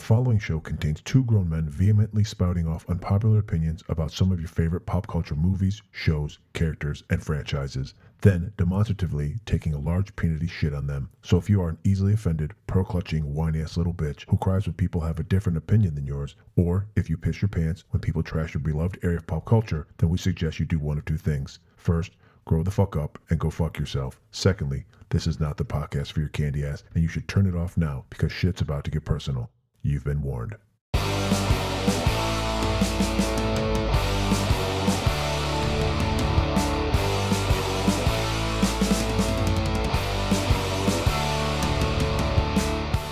following show contains two grown men vehemently spouting off unpopular opinions about some of your favorite pop culture movies, shows, characters, and franchises, then demonstratively taking a large peanutty shit on them. So if you are an easily offended, pearl clutching, whiny ass little bitch who cries when people have a different opinion than yours, or if you piss your pants when people trash your beloved area of pop culture, then we suggest you do one of two things. First, grow the fuck up and go fuck yourself. Secondly, this is not the podcast for your candy ass, and you should turn it off now because shit's about to get personal. You've been warned.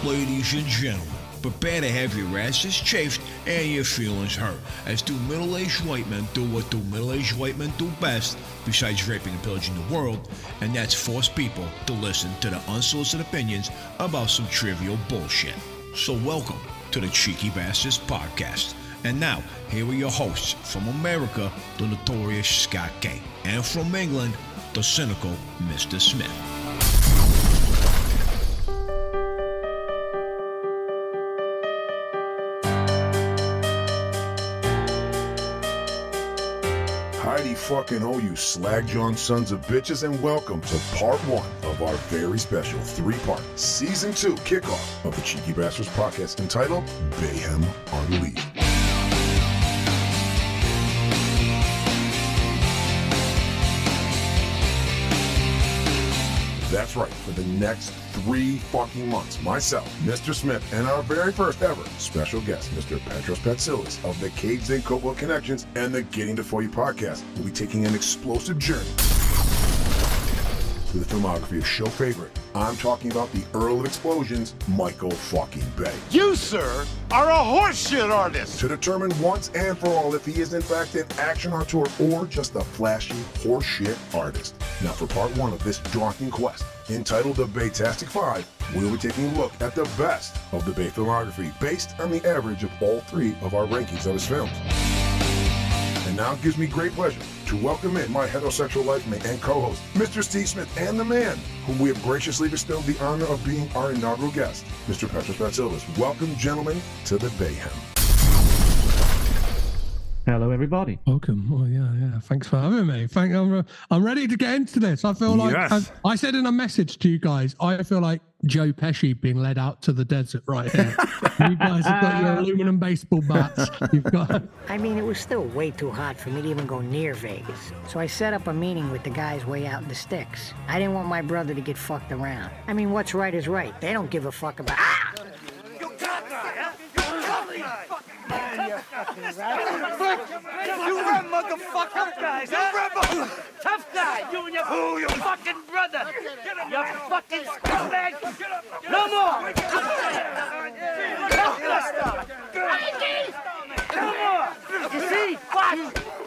Ladies and gentlemen, prepare to have your asses chafed and your feelings hurt as two middle-aged white men do what two middle-aged white men do best besides raping and pillaging the world, and that's force people to listen to the unsolicited opinions about some trivial bullshit. So welcome to the Cheeky Basterds Podcast. And now, here are your hosts from America, the notorious Scott K, and from England, the cynical Mr. Smith. Fucking oh, you slag John sons of bitches, and welcome to part one of our very special three part season two kickoff of the Cheeky Basterds podcast entitled Bayhem Unleashed. That's right, for the next three fucking months, myself, Mr. Smith, and our very first ever special guest, Mr. Petros Patsilivas of the Caged In Coppola Connections and the Getting DaFoe You podcast, will be taking an explosive journey through the filmography of show favorite. I'm talking about the Earl of Explosions, Michael fucking Bay. You, sir, are a horseshit artist. To determine once and for all if he is in fact an action auteur or just a flashy horseshit artist. Now for part one of this daunting quest, entitled The Baytastic Five, we'll be taking a look at the best of the Bay filmography based on the average of all three of our rankings of his films. Now it gives me great pleasure to welcome in my heterosexual life mate and co-host, Mr. Steve Smith, and the man whom we have graciously bestowed the honor of being our inaugural guest, Mr. Petros Patsilivas. Welcome, gentlemen, to the Bayhem. Hello, everybody. Welcome. Oh yeah, yeah. Thanks for having me. Thank. I'm, I'm ready to get into this. I feel like Yes. I, I said in a message to you guys. I feel like Joe Pesci being led out to the desert right here. you guys have got your aluminum baseball bats. You've got. I mean, it was still way too hot for me to even go near Vegas. So I set up a meeting with the guys way out in the sticks. I didn't want my brother to get fucked around. I mean, what's right is right. They don't give a fuck about. Ah! You run, motherfucker! Tough guys, huh? Tough guy! You and your, Who, your fucking brother! You fucking scumbag! No more! No more! You see? Watch!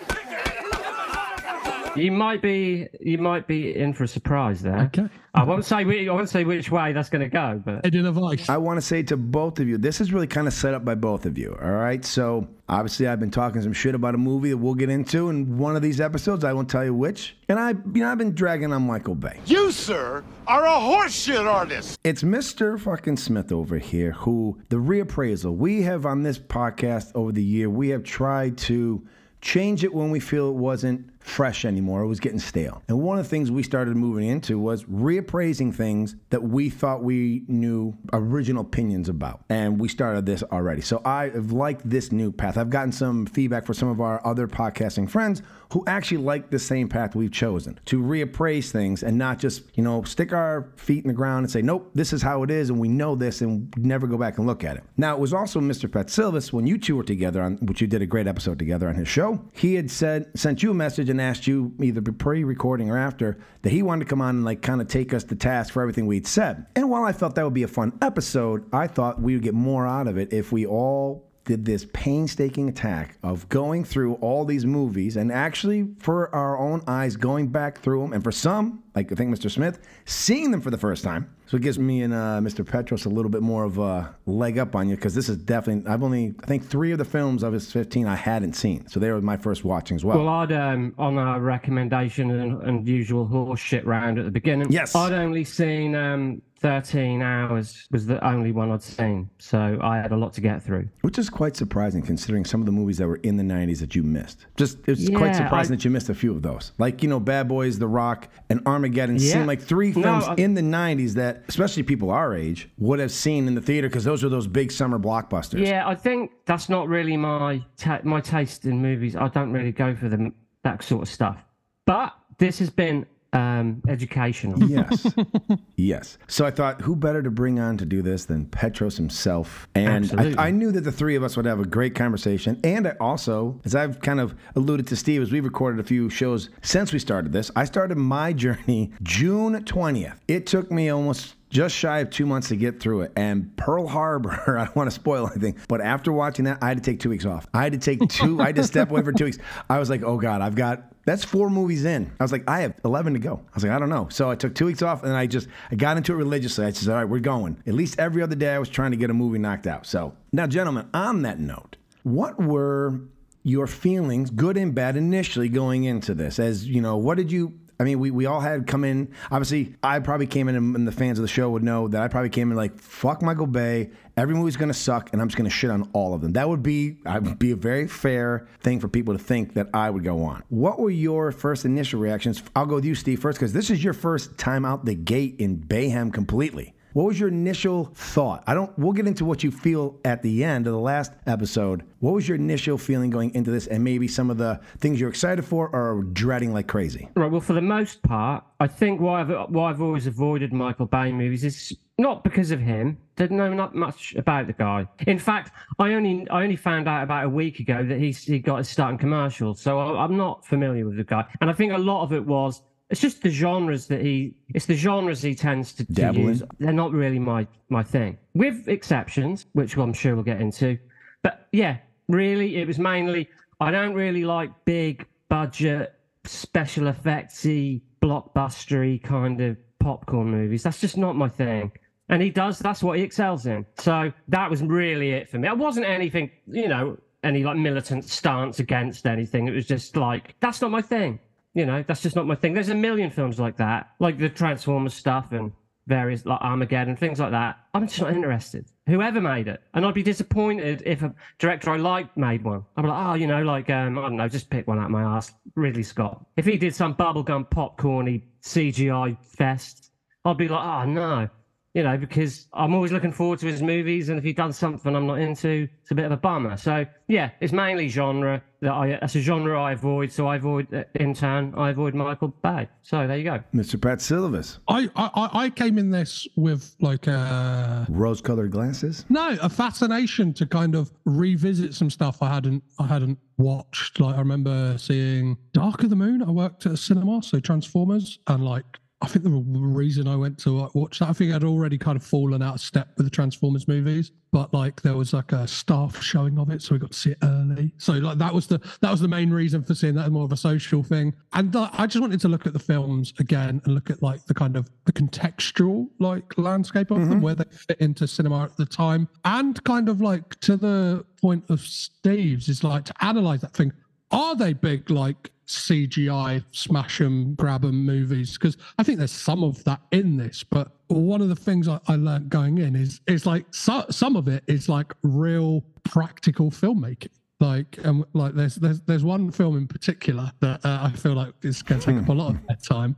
You might be, you might be in for a surprise there. Okay. I won't say, whi- I won't say which way that's going to go, but Head in a vice. I want to say to both of you, this is really kind of set up by both of you. All right. So obviously, I've been talking some shit about a movie that we'll get into in one of these episodes. I won't tell you which. And I, you know, I've been dragging on Michael Bay. You, sir, are a horseshit artist. It's Mr. fucking Smith over here who the reappraisal. We have on this podcast over the year, we have tried to change it when we feel it wasn't fresh anymore. It was getting stale. And one of the things we started moving into was reappraising things that we thought we knew original opinions about. And we started this already. So I have liked this new path. I've gotten some feedback for some of our other podcasting friends who actually like the same path we've chosen to reappraise things and not just, you know, stick our feet in the ground and say, nope, this is how it is and we know this and never go back and look at it. Now, it was also Mr. Patsilivas when you two were together on, which you did a great episode together on his show. He had said, sent you a message and asked you either pre recording or after that he wanted to come on and like kind of take us to task for everything we'd said. And while I felt that would be a fun episode, I thought we would get more out of it if we all did this painstaking attack of going through all these movies and actually for our own eyes going back through them and for some like I think Mr. Smith, seeing them for the first time. So it gives me and uh, Mr. Petros a little bit more of a leg up on you because this is definitely, I've only, I think three of the films of his 15 I hadn't seen. So they were my first watching as well. Well, I'd um, on our recommendation and, and usual horse shit round at the beginning. Yes. I'd only seen um, 13 hours was the only one I'd seen, so I had a lot to get through. Which is quite surprising considering some of the movies that were in the 90s that you missed. Just, it's quite surprising I- that you missed a few of those. Like, you know, Bad Boys, The Rock, and Armageddon Yeah. seem like three No, films I- in the 90s that, especially people our age, would have seen in the theater because those were those big summer blockbusters. Yeah, I think that's not really my ta- my taste in movies. I don't really go for them that sort of stuff. But this has been um, educational. Yes. yes. So I thought, who better to bring on to do this than Petros himself? And I, I knew that the three of us would have a great conversation. And I also, as I've kind of alluded to Steve, as we've recorded a few shows since we started this, I started my journey June 20th. It took me almost just shy of two months to get through it. And Pearl Harbor, I don't want to spoil anything, but after watching that, I had to take two weeks off. I had to take two, I had to step away for two weeks. I was like, oh God, I've got, that's four movies in. I was like, I have 11 to go. I was like, I don't know. So I took two weeks off and I just, I got into it religiously. I said, all right, we're going. At least every other day I was trying to get a movie knocked out. So now, gentlemen, on that note, what were your feelings, good and bad, initially going into this? As you know, what did you? I mean, we, we all had come in. Obviously, I probably came in, and the fans of the show would know that I probably came in like, "Fuck Michael Bay. Every movie's gonna suck, and I'm just gonna shit on all of them." That would be, I would be a very fair thing for people to think that I would go on. What were your first initial reactions? I'll go with you, Steve, first, because this is your first time out the gate in Bayhem completely. What was your initial thought? I don't. We'll get into what you feel at the end of the last episode. What was your initial feeling going into this, and maybe some of the things you're excited for or dreading like crazy? Right. Well, for the most part, I think why I've why I've always avoided Michael Bay movies is not because of him. Didn't know not much about the guy. In fact, I only I only found out about a week ago that he's he got his start in commercials, so I, I'm not familiar with the guy. And I think a lot of it was it's just the genres that he it's the genres he tends to, to Dabble in. use. They're not really my my thing, with exceptions, which I'm sure we'll get into. But yeah, really, it was mainly I don't really like big budget, special effectsy, blockbustery kind of popcorn movies. That's just not my thing. And he does, that's what he excels in. So that was really it for me. It wasn't anything, you know, any like militant stance against anything. It was just like, that's not my thing. You know, that's just not my thing. There's a million films like that, like the Transformers stuff and various like Armageddon, things like that. I'm just not interested. Whoever made it, and I'd be disappointed if a director I liked made one. I'd be like, oh, you know, like um, I don't know, just pick one out of my ass. Ridley Scott. If he did some bubblegum popcorny CGI fest, I'd be like, oh no, you know, because I'm always looking forward to his movies, and if he does something I'm not into, it's a bit of a bummer. So yeah, it's mainly genre that I. That's a genre I avoid. So I avoid, uh, in turn, I avoid Michael Bay. So there you go. Mr. Patsilivas, I, I I came in this with like a rose-colored glasses. no a fascination to kind of revisit some stuff I hadn't I hadn't watched. Like I remember seeing Dark of the Moon. I worked at a cinema, so Transformers, and like I think the reason I went to watch that, I think I'd already kind of fallen out of step with the Transformers movies, but like there was like a staff showing of it, so we got to see it early. So like that was the that was the main reason for seeing that more of a social thing. And uh, I just wanted to look at the films again and look at like the kind of the contextual like landscape of them, where they fit into cinema at the time, and kind of like to the point of Steve's is like to analyze that thing. Are they big like CGI smash 'em, grab 'em movies? Because I think there's some of that in this, but one of the things I, I learned going in is it's like so, some of it is like real practical filmmaking. Like, and like there's there's there's one film in particular that uh, I feel like is going to take up a lot of their time.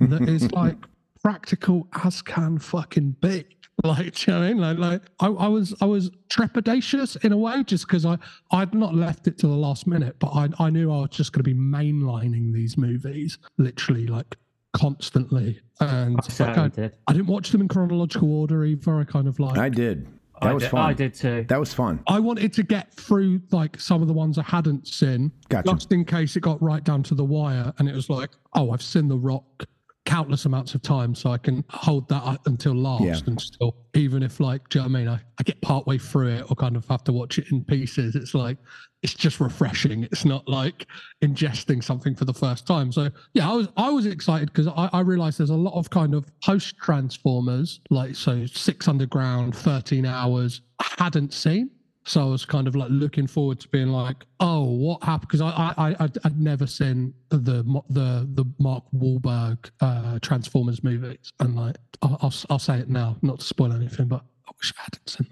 That is like practical as can fucking be. Like, do you know what I mean? Like, like I, I was, I was trepidatious in a way, just because I, I'd not left it to the last minute, but I, I knew I was just going to be mainlining these movies, literally, like constantly. And I like, I, did. I didn't watch them in chronological order either. I kind of like, I did. That I was did, fun. I did too. That was fun. I wanted to get through like some of the ones I hadn't seen, Gotcha. just in case it got right down to the wire, and it was like, oh, I've seen The Rock countless amounts of time, so I can hold that up until last Yeah. and still, even if like, do you know what I mean? I, I get part way through it or kind of have to watch it in pieces. It's like it's just refreshing. It's not like ingesting something for the first time. So yeah, I was I was excited because I, I realized there's a lot of kind of post Transformers, like so Six Underground, 13 Hours, I hadn't seen. So I was kind of like looking forward to being like, oh, what happened? Because I, I, I'd, I'd never seen the the the Mark Wahlberg uh, Transformers movies, and like, I'll, I'll I'll say it now, not to spoil anything, but I wish I hadn't seen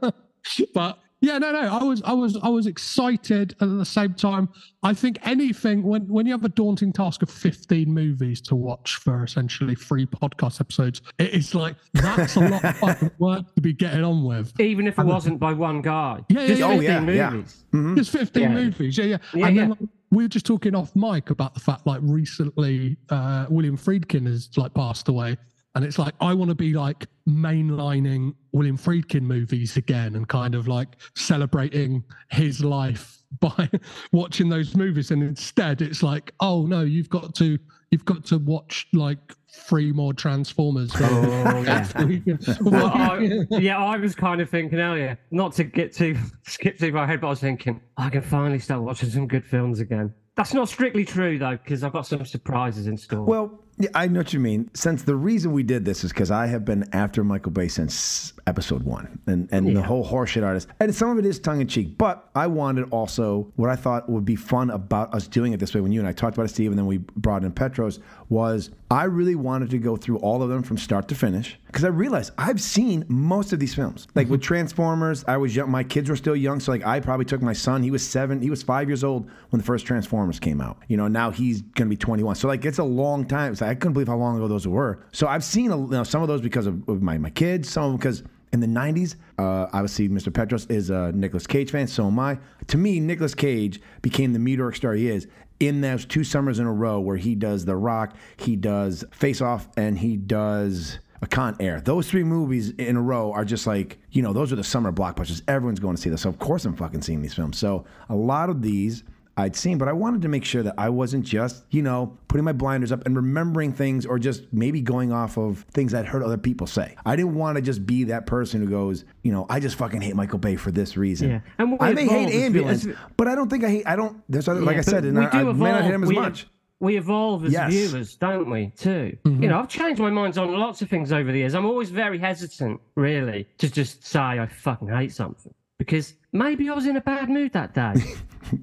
them. but yeah, no, no, I was I was I was excited and at the same time. I think anything when when you have a daunting task of 15 movies to watch for essentially three podcast episodes, it is like that's a lot of work to be getting on with. Even if it wasn't by one guy. Yeah, yeah, Just yeah. Oh, 15 yeah, yeah. movies. There's 15 Yeah. movies. Yeah, yeah. Yeah, and then like, we were just talking off mic about the fact like recently uh, William Friedkin has like passed away. And it's like I want to be like mainlining William Friedkin movies again and kind of like celebrating his life by watching those movies. And instead it's like, oh no, you've got to you've got to watch like three more Transformers. Oh, yeah. Well, I, yeah. yeah, I was kind of thinking earlier, not to get too skip too my head, but I was thinking I can finally start watching some good films again. That's not strictly true though, because I've got some surprises in store. Well, yeah, I know what you mean. Since the reason we did this is because I have been after Michael Bay since episode one, and and the whole horseshit artist, and some of it is tongue in cheek. But I wanted also what I thought would be fun about us doing it this way. When you and I talked about it, Steve, and then we brought in Petros, was I really wanted to go through all of them from start to finish because I realized I've seen most of these films. Like with Transformers, I was young. My kids were still young, so like I probably took my son. He was seven. He was five years old when the first Transformers came out. You know, now he's gonna be 21. So like it's a long time. So I couldn't believe how long ago those were. So I've seen a, you know, some of those because of, of my my kids. Some of them because in the 90s, uh, obviously Mr. Petros is a Nicolas Cage fan. So am I. To me, Nicolas Cage became the meteoric star he is in those two summers in a row where he does The Rock, he does Face Off, and he does a Con Air. Those three movies in a row are just like, you know, those are the summer blockbusters. Everyone's going to see this. So, of course, I'm fucking seeing these films. So, a lot of these I'd seen, but I wanted to make sure that I wasn't just, you know, putting my blinders up and remembering things or just maybe going off of things I'd heard other people say. I didn't want to just be that person who goes, you know, I just fucking hate Michael Bay for this reason. Yeah. And I may hate evolve ambulance, but I don't think I hate, I don't, there's other, like I said, and we I, I may not hate him as We- much. We evolve as Yes. viewers, don't we? Too. Mm-hmm. You know, I've changed my minds on lots of things over the years. I'm always very hesitant, really, to just say I fucking hate something because maybe I was in a bad mood that day.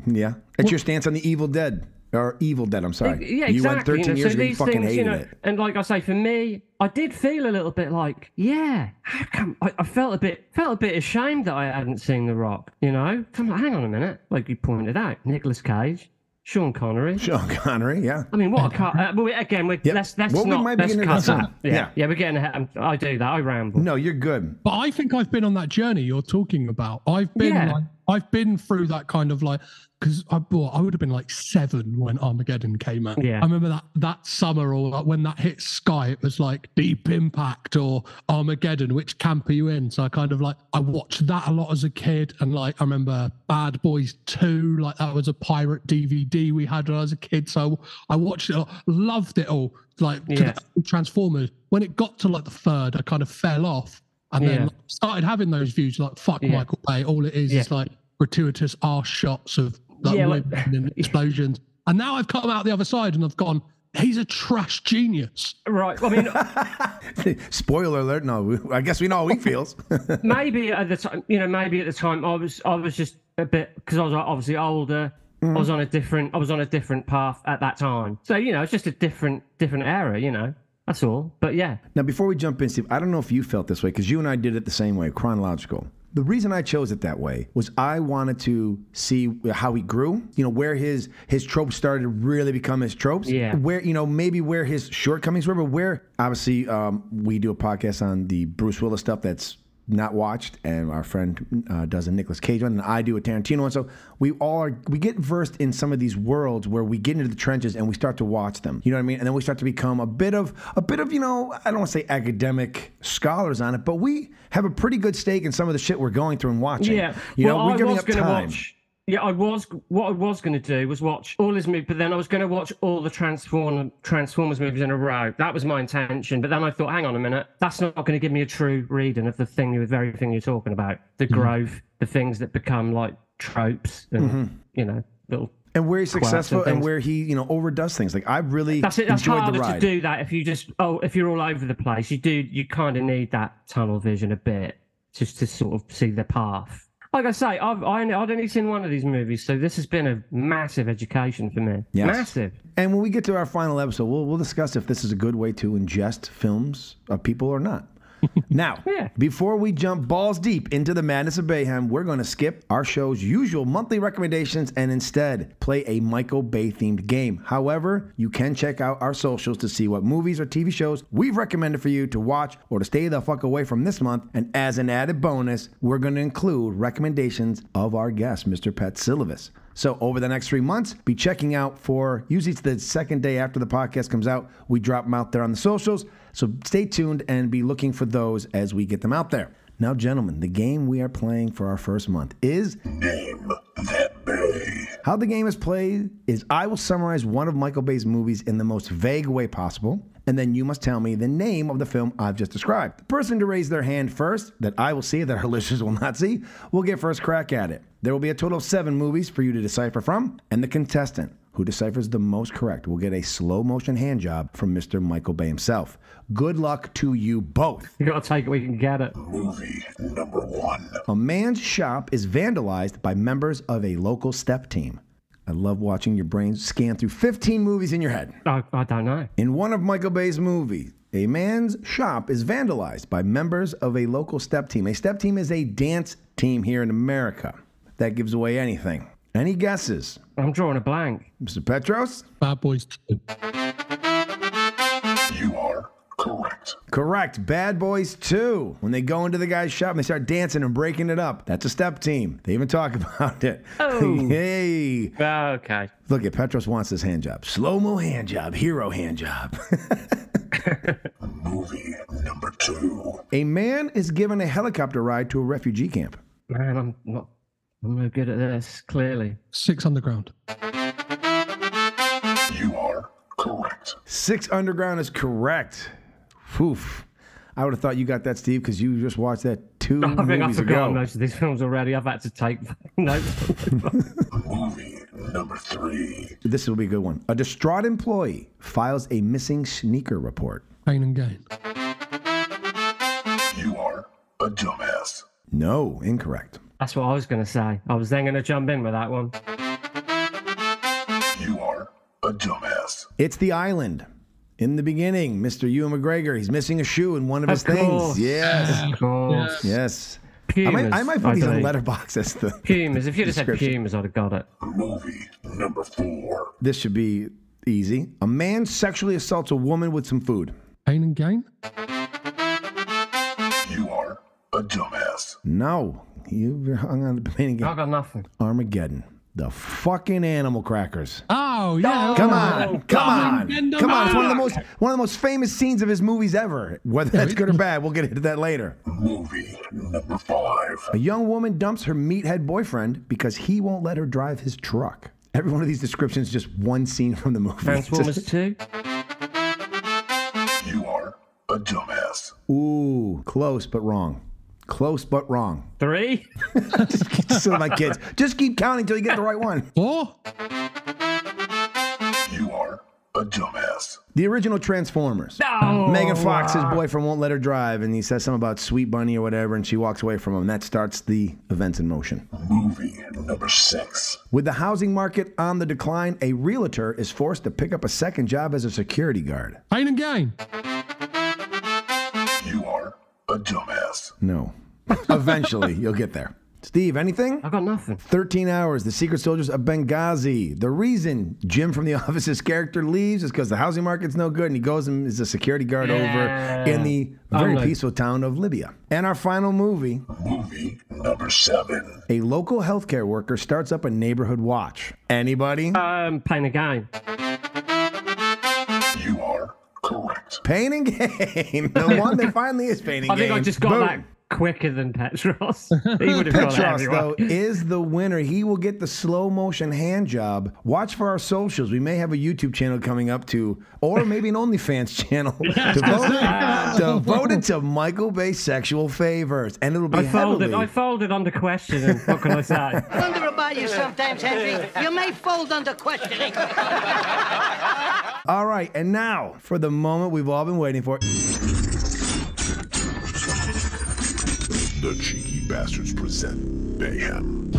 Yeah. It's your stance on the Evil Dead. Or Evil Dead, I'm sorry. Yeah, exactly. You went 13 you know, years so ago, you these fucking things, hated you know, it. and like I say, for me, I did feel a little bit like, yeah, how come? I, I felt a bit, felt a bit ashamed that I hadn't seen The Rock. You know, I'm like, hang on a minute, like you pointed out, Nicolas Cage, Sean Connery. Sean Connery, yeah. I mean, what a cut! Uh, but we, again, we, Yep. let's let's Well, we not might be let's getting cut into that. some- Yeah. yeah. yeah, we're getting ahead. I'm- I do that. I ramble. No, you're good. But I think I've been on that journey you're talking about. I've been Yeah. like I've been through that kind of like because I well, I would have been like seven when Armageddon came out. Yeah. I remember that that summer or like when that hit Sky, it was like Deep Impact or Armageddon. Which camp are you in? So I kind of like I watched that a lot as a kid, and like I remember Bad Boys Two, like that was a pirate DVD we had when I was a kid. So I watched it, all, loved it all. Like Yeah. Transformers. When it got to like the third, I kind of fell off. And then like, started having those views like fuck Yeah. Michael Bay. All it is is like gratuitous arse shots of like Yeah, like- and explosions. And now I've come out the other side and I've gone, he's a trash genius. Right. I mean, Spoiler alert. No, I guess we know how he feels. maybe at the time, you know, maybe at the time I was, I was just a bit because I was obviously older. Mm. I was on a different, I was on a different path at that time. So you know, it's just a different, different era. You know, that's all. But yeah, now, before we jump in, Steve, I don't know if you felt this way because you and I did it the same way, chronological. The reason I chose it that way was I wanted to see how he grew. You know, where his his tropes started to really become his tropes. Yeah. Where you know maybe where his shortcomings were, but where obviously um, we do a podcast on the Bruce Willis stuff that's not watched, and our friend uh, does a Nicolas Cage one, and I do a Tarantino one. So we all are we get versed in some of these worlds where we get into the trenches and we start to watch them. You know what I mean? And then we start to become a bit of a bit of you know I don't want to say academic scholars on it, but we have a pretty good stake in some of the shit we're going through and watching. yeah. You well, know, we're I giving up time. watch. Yeah, I was. What I was going to do was watch all his movies, but then I was going to watch all the Transform, Transformers movies in a row. That was my intention. But then I thought, hang on a minute, that's not going to give me a true reading of the thing, the very thing you're talking about, the Mm-hmm. growth, the things that become like tropes, and you know, little. and where he's Quirks and successful and, where he, you know, overdoes things. Like I really That's it. That's harder to do that if you just oh, if you're all over the place. You do. You kind of need that tunnel vision a bit just to sort of see the path. Like I say, I've I, I'd only seen one of these movies, so this has been a massive education for me. Yes. Massive. And when we get to our final episode, we'll, we'll discuss if this is a good way to ingest films of people or not. Now, Yeah. before we jump balls deep into the madness of Bayhem, we're going to skip our show's usual monthly recommendations and instead play a Michael Bay themed game. However, you can check out our socials to see what movies or TV shows we've recommended for you to watch or to stay the fuck away from this month. And as an added bonus, we're going to include recommendations of our guest, Mr. Patsilivas. So over the next three months, be checking out for usually it's the second day after the podcast comes out. We drop them out there on the socials. So stay tuned and be looking for those as we get them out there. Now, gentlemen, the game we are playing for our first month is Name that bay. how the game is played is I will summarize one of Michael Bay's movies in the most vague way possible, and then you must tell me the name of the film I've just described. The person to raise their hand first, that I will see, that our listeners will not see, will get first crack at it. There will be a total of seven movies for you to decipher from, and the contestant who deciphers the most correct will get a slow motion hand job from Mr. Michael Bay himself. Good luck to you both. You got to take it we can get it. Movie number one. A man's shop is vandalized by members of a local step team. I love watching your brain scan through 15 movies in your head. I, I don't know. In one of Michael Bay's movies, a man's shop is vandalized by members of a local step team. A step team is a dance team here in America. That gives away anything. Any guesses? I'm drawing a blank. Mr. Petros? Bad Boys 2. You are correct. Correct. Bad Boys 2. When they go into the guy's shop and they start dancing and breaking it up, that's a step team. They even talk about it. Oh. hey. Oh, okay. Look at Petros wants this hand job. Slow mo hand job, hero hand job. Movie number two. a man is given a helicopter ride to a refugee camp. Man, I'm not. I'm no good at this. Clearly. Six Underground. You are correct. Six Underground is correct. Oof. I would have thought you got that, Steve, because you just watched that two I think I've movies forgotten ago. most of these films already. I've had to take notes. Movie number three. This will be a good one. A distraught employee files a missing sneaker report. Pain and Gain. You are a dumbass. No, incorrect. That's what I was going to say. I was then going to jump in with that one. You are a dumbass. It's The Island. In the beginning, Mr. Ewan McGregor, he's missing a shoe in one of his Of course. things. Yes. Of course. Yes. I Pumas. might, I might put these on believe. Letterboxd as the Pumas. If you'd have said. Pumas, I'd have got it. Movie number four. This should be easy. A man sexually assaults a woman with some food. Pain and Gain. You are a dumbass. No, you hung on the pain and gain. I again. got nothing. Armageddon. The fucking animal crackers. Oh, yeah. Come Oh, on, come on, come on! It's one of the most one of the most famous scenes of his movies ever. Whether that's good or bad, we'll get into that later. Movie number five. A young woman dumps her meathead boyfriend because he won't let her drive his truck. Every one of these descriptions is just one scene from the movie. Transformers 2. You are a dumbass. Ooh, close but wrong. Close but wrong. 3. just keep my kids. Just keep counting until you get the right one. Four. You are a dumbass. The original Transformers. No. Megan Fox, his boyfriend won't let her drive, and he says something about Sweet Bunny or whatever, and she walks away from him. That starts the events in motion. Movie number six. With the housing market on the decline, a realtor is forced to pick up a second job as a security guard. Pain and Gain. You are a dumbass. No. Eventually, you'll get there. Steve, anything? I got nothing. 13 hours, the secret soldiers of Benghazi. The reason Jim from The Office's character leaves is because the housing market's no good and he goes and is a security guard Yeah. over in the very like- peaceful town of Libya. And our final movie Movie number seven. a local healthcare worker starts up a neighborhood watch. Anybody? I'm Um, Pain again. Pain and Gain. The one that finally is Pain and I Gain. think I just got Boom. that quicker than Petros. He would have got Petros, everyone. though, is the winner. He will get the slow motion hand job. Watch for our socials. We may have a YouTube channel coming up to, or maybe an OnlyFans channel devoted, devoted to Michael Bay sexual favors, and it'll be I folded. heavily. I folded under questioning. What can I say? Wonder about you sometimes, Henry. You may fold under questioning. All right, and now for the moment we've all been waiting for. The Cheeky Basterds present Bayhem.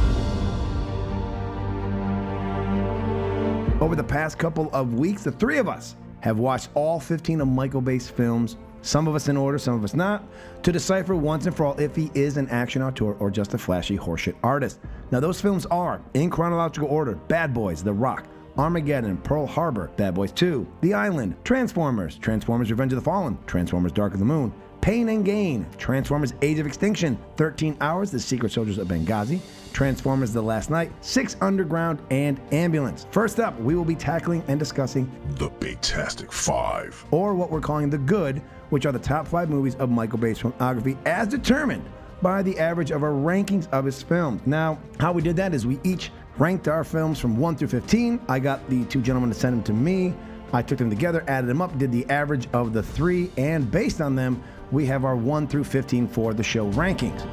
Over the past couple of weeks, the three of us have watched all 15 of Michael Bay's films, some of us in order, some of us not, to decipher once and for all if he is an action auteur or just a flashy horseshit artist. Now, those films are, in chronological order, Bad Boys, The Rock, Armageddon, Pearl Harbor, Bad Boys 2, The Island, Transformers, Transformers Revenge of the Fallen, Transformers Dark of the Moon, Pain and Gain, Transformers Age of Extinction, 13 Hours, The Secret Soldiers of Benghazi, Transformers The Last Knight, Six Underground, and Ambulance. First up, we will be tackling and discussing, The Baytastic Five. or what we're calling the good, which are the top five movies of Michael Bay's filmography as determined by the average of our rankings of his films. Now, how we did that is we each ranked our films from 1 through 15. I got the two gentlemen to send them to me. I took them together, added them up, did the average of the three, and based on them, we have our 1 through 15 for the show rankings.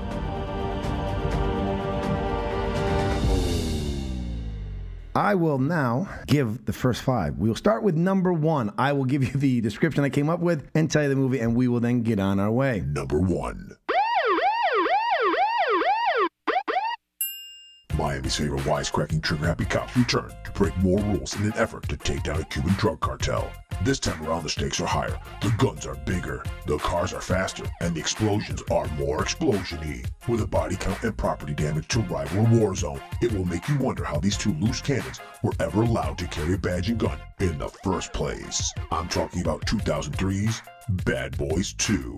I will now give the first five. We will start with number one. I will give you the description I came up with and tell you the movie, and we will then get on our way. Number one. Miami's favorite wisecracking trigger-happy cops return to break more rules in an effort to take down a Cuban drug cartel. This time around, the stakes are higher, the guns are bigger, the cars are faster, and the explosions are more explosion-y. With a body count and property damage to rival a war zone, it will make you wonder how these two loose cannons were ever allowed to carry a badge and gun in the first place. I'm talking about 2003's Bad Boys 2.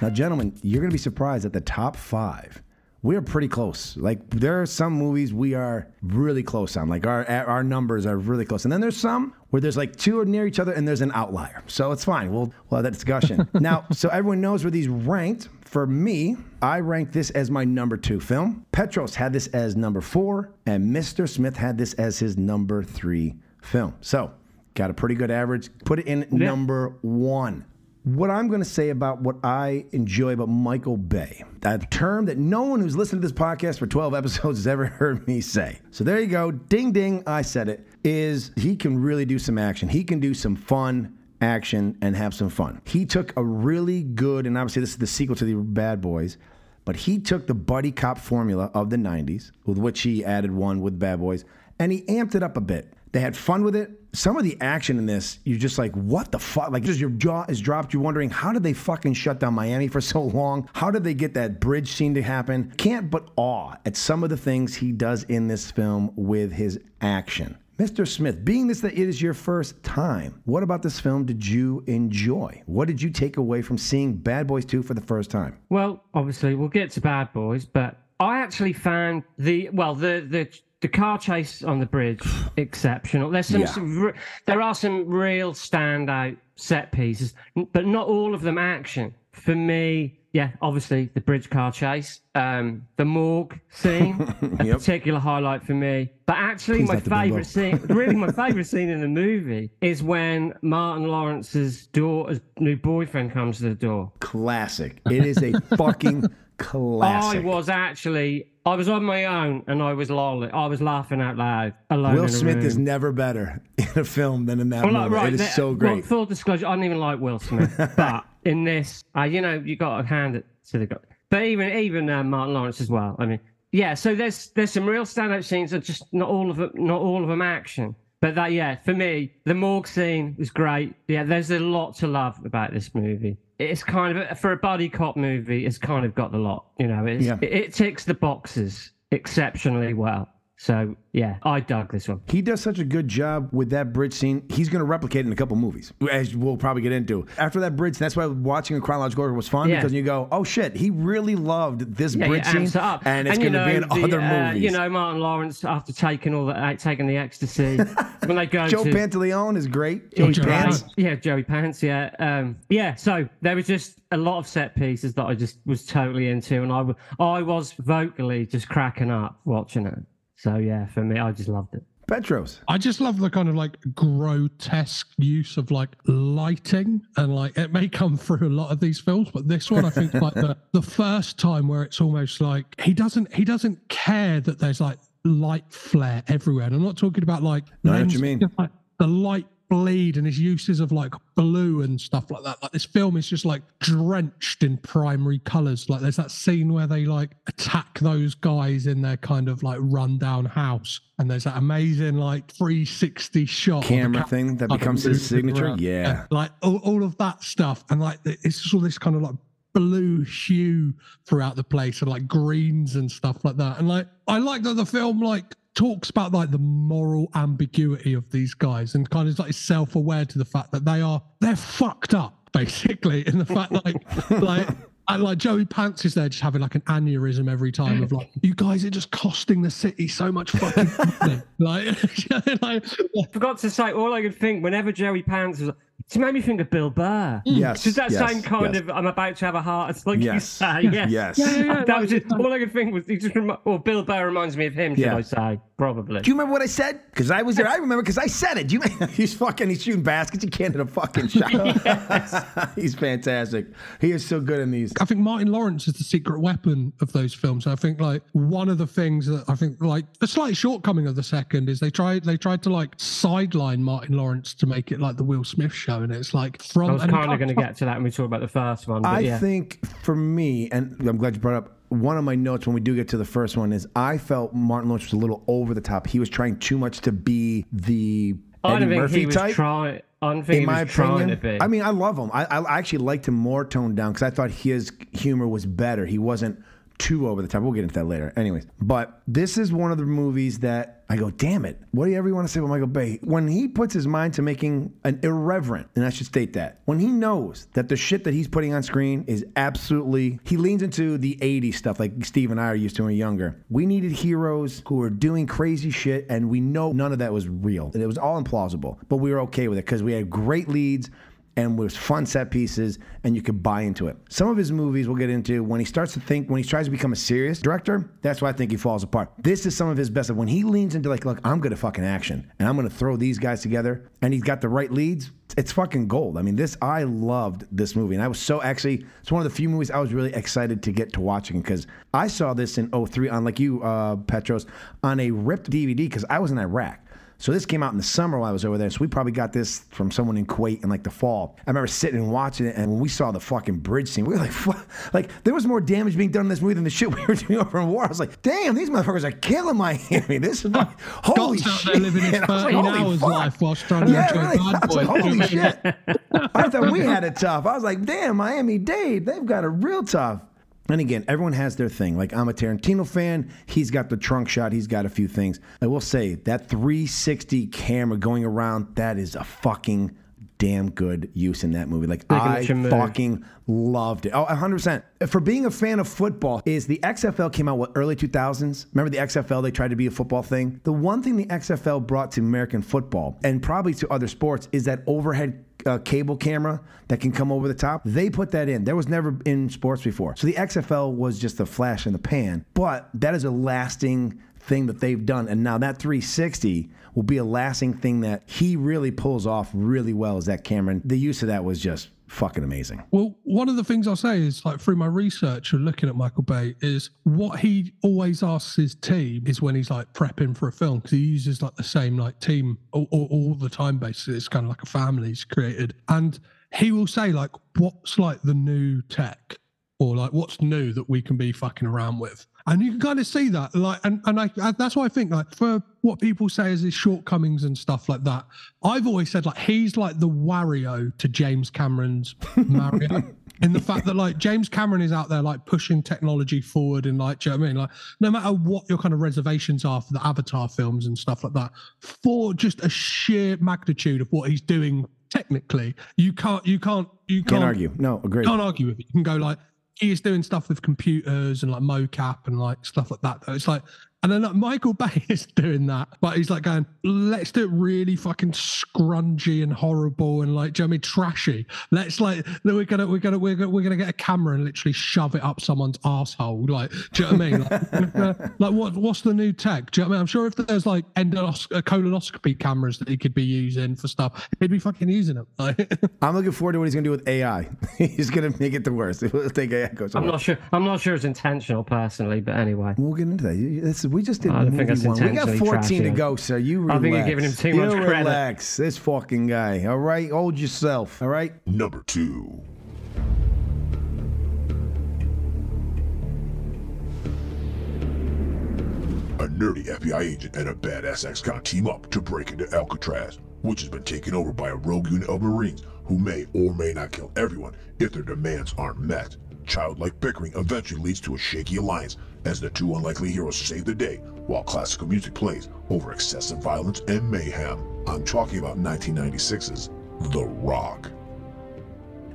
Now, gentlemen, you're going to be surprised at the top five. We're pretty close. Like there are some movies we are really close on. Like our our numbers are really close, and then there's some where there's like two are near each other, and there's an outlier. So it's fine. We'll we'll have that discussion now. So everyone knows where these ranked. For me, I ranked this as my number two film. Petros had this as number four, and Mr. Smith had this as his number three film. So got a pretty good average. Put it in number one what I'm going to say about what I enjoy about Michael Bay, that term that no one who's listened to this podcast for 12 episodes has ever heard me say. So there you go. Ding, ding. I said it. Is he can really do some action. He can do some fun action and have some fun. He took a really good, and obviously this is the sequel to the Bad Boys, but he took the buddy cop formula of the 90s, with which he added one with Bad Boys, and he amped it up a bit. They had fun with it. Some of the action in this, you're just like, what the fuck? Like, just your jaw is dropped. You're wondering, how did they fucking shut down Miami for so long? How did they get that bridge scene to happen? Can't but awe at some of the things he does in this film with his action. Mr. Smith, being this that it is your first time, what about this film did you enjoy? What did you take away from seeing Bad Boys 2 for the first time? Well, obviously, we'll get to Bad Boys, but I actually found the well the the the car chase on the bridge exceptional. There's some, Yeah. some there are some real standout set pieces, but not all of them action. For me, yeah, obviously the bridge car chase, um, the morgue scene, a Yep. particular highlight for me. But actually, Please my not the bimbo. favorite scene, really my favorite scene in the movie, is when Martin Lawrence's daughter's new boyfriend comes to the door. Classic. It is a fucking classic. I was actually, I was on my own and I was lolling. I was laughing out loud alone. Will Smith room. is never better in a film than in that Well, movie. like, it is so Well, great. full disclosure, I don't even like Will Smith, but in this, uh, you know, you got to hand it to the guy. But even even uh, Martin Lawrence as well. I mean, yeah. So there's there's some real standout scenes, and just not all of them, not all of them action. But that, yeah, for me, the morgue scene was great. Yeah, there's a lot to love about this movie. It's kind of for a buddy cop movie. It's kind of got the lot. You know, it's, Yeah. it, it ticks the boxes exceptionally well. So yeah, I dug this one. He does such a good job with that bridge scene. He's going to replicate it in a couple movies, as we'll probably get into. After that bridge, that's why watching a chronological order was fun Yeah. because you go, "Oh shit, he really loved this Yeah, bridge scene, up. and it's going to be in the, other uh, movies." You know, Martin Lawrence after taking all the uh, taking the ecstasy when they go Joe to Pantoliano is great. Joey Pants. Pants. Yeah, Joey Pants. Yeah, um, yeah. So there was just a lot of set pieces that I just was totally into, and I, w- I was vocally just cracking up watching it. So yeah, for me, I just loved it. Petros. I just love the kind of like grotesque use of like lighting and like it may come through a lot of these films, but this one I think like the, the first time where it's almost like he doesn't he doesn't care that there's like light flare everywhere. And I'm not talking about like No, I what lens, you mean. like, the light bleed and his uses of like blue and stuff like that. Like this film is just like drenched in primary colors. Like there's that scene where they like attack those guys in their kind of like rundown house, and there's that amazing like 360 shot Camera thing that becomes his signature? around. Yeah. like all, all of that stuff, and like it's just all this kind of like blue hue throughout the place and like greens and stuff like that and like i like that the film like talks about like the moral ambiguity of these guys and kind of like self-aware to the fact that they are they're fucked up basically in the fact like like and like Joey Pants is there just having like an aneurysm every time of like, you guys are just costing the city so much fucking money. like, like, Forgot to say, all I could think whenever Joey Pants was, it made me think of Bill Burr. Mm. Yes, Just that yes, same kind yes. of, I'm about to have a heart. attack? like you Yes. say, yes. Yes. Yeah, yeah, yeah, that was just, all I could think was, he just remi- or Bill Burr reminds me of him, should Yeah. I say? Probably. Do you remember what I said? Because I was there. I remember because I said it. Do you? He's fucking. He's shooting baskets. He can't hit a fucking shot. he's fantastic. He is so good in these. I think Martin Lawrence is the secret weapon of those films. I think like one of the things that I think like a slight shortcoming of the second is they tried they tried to like sideline Martin Lawrence to make it like the Will Smith show, and it's like from I was kind of going to get to that when we talk about the first one. But I yeah. think for me, and I'm glad you brought up. One of my notes when we do get to the first one is I felt Martin Lawrence was a little over the top. He was trying too much to be the I Eddie Murphy type. trying. I in my opinion. I mean, I love him. I, I actually liked him more toned down because I thought his humor was better. He wasn't too over the top. We'll get into that later. Anyways, but this is one of the movies that I go, damn it. What do you ever want to say about Michael Bay? When he puts his mind to making an irreverent, and I should state that, when he knows that the shit that he's putting on screen is absolutely, he leans into the 80s stuff like Steve and I are used to when we were younger. We needed heroes who were doing crazy shit, and we know none of that was real. It was all implausible, but we were okay with it because we had great leads and was fun set pieces and you could buy into it. Some of his movies we'll get into when he starts to think when he tries to become a serious director, that's why I think he falls apart. This is some of his best when he leans into like, look, I'm good at fucking action and I'm gonna throw these guys together and he's got the right leads. It's fucking gold. I mean, this I loved this movie, and I was so actually it's one of the few movies I was really excited to get to watching because I saw this in 03 on like you, uh, Petros, on a ripped DVD because I was in Iraq. So this came out in the summer while I was over there. So we probably got this from someone in Kuwait in like the fall. I remember sitting and watching it, and when we saw the fucking bridge scene, we were like, "Fuck!" like there was more damage being done in this movie than the shit we were doing over in war. I was like, damn, these motherfuckers are killing Miami. This is like, holy Scott's out shit. there living his I was like, 13 holy hours fuck. life whilst trying to Yeah, really. Bad I like, holy shit. I thought we had it tough. I was like, damn, Miami Dade, they've got it real tough. And again, everyone has their thing. Like I'm a Tarantino fan. He's got the trunk shot. He's got a few things. I will say that 360 camera going around, that is a fucking damn good use in that movie. Like I fucking loved it. Oh, 100%. For being a fan of football is the XFL came out what early 2000s. Remember the XFL they tried to be a football thing? The one thing the XFL brought to American football and probably to other sports is that overhead uh, cable camera that can come over the top. They put that in. There was never in sports before. So the XFL was just a flash in the pan, but that is a lasting thing that they've done. And now that 360 will be a lasting thing that he really pulls off really well is that camera. And the use of that was just fucking amazing. Well, one of the things I'll say is like through my research and looking at Michael Bay is what he always asks his team is when he's like prepping for a film because he uses like the same like team all, all, all the time basically. It's kind of like a family he's created. And he will say like, what's like the new tech or like what's new that we can be fucking around with. And you can kind of see that, like, and and I, I that's why I think like for what people say is his shortcomings and stuff like that. I've always said like he's like the Wario to James Cameron's Mario. in the fact that like James Cameron is out there like pushing technology forward and like, do you know what I mean? Like, no matter what your kind of reservations are for the Avatar films and stuff like that, for just a sheer magnitude of what he's doing technically, you can't, you can't, you can't, Can't argue. No, agree. can't argue with it. You can go like he is doing stuff with computers and like mocap and like stuff like that. It's like, and then like, Michael Bay is doing that, but he's like going, let's do it really fucking scrungy and horrible and like, do you know what I mean, trashy. Let's like, we're gonna, we're gonna, we're gonna, we're gonna get a camera and literally shove it up someone's asshole. Like, do you know what I mean? Like, uh, like what, what's the new tech? Do you know what I mean? I'm sure if there's like endonos- uh, colonoscopy cameras that he could be using for stuff, he'd be fucking using them. Like, I'm looking forward to what he's going to do with AI. he's going to make it the worst. He'll take AI goes. I'm not sure. I'm not sure it's intentional personally, but anyway. We'll get into that. You- this- we just did I don't think movie that's one. We got intentionally 14 to go, sir. You relax. I think you're giving him too you much credit. relax. This fucking guy. All right, hold yourself. All right. Number two. A nerdy FBI agent and a badass ex-con team up to break into Alcatraz, which has been taken over by a rogue unit of Marines who may or may not kill everyone if their demands aren't met. Childlike bickering eventually leads to a shaky alliance as the two unlikely heroes save the day while classical music plays over excessive violence and mayhem. I'm talking about 1996's The Rock.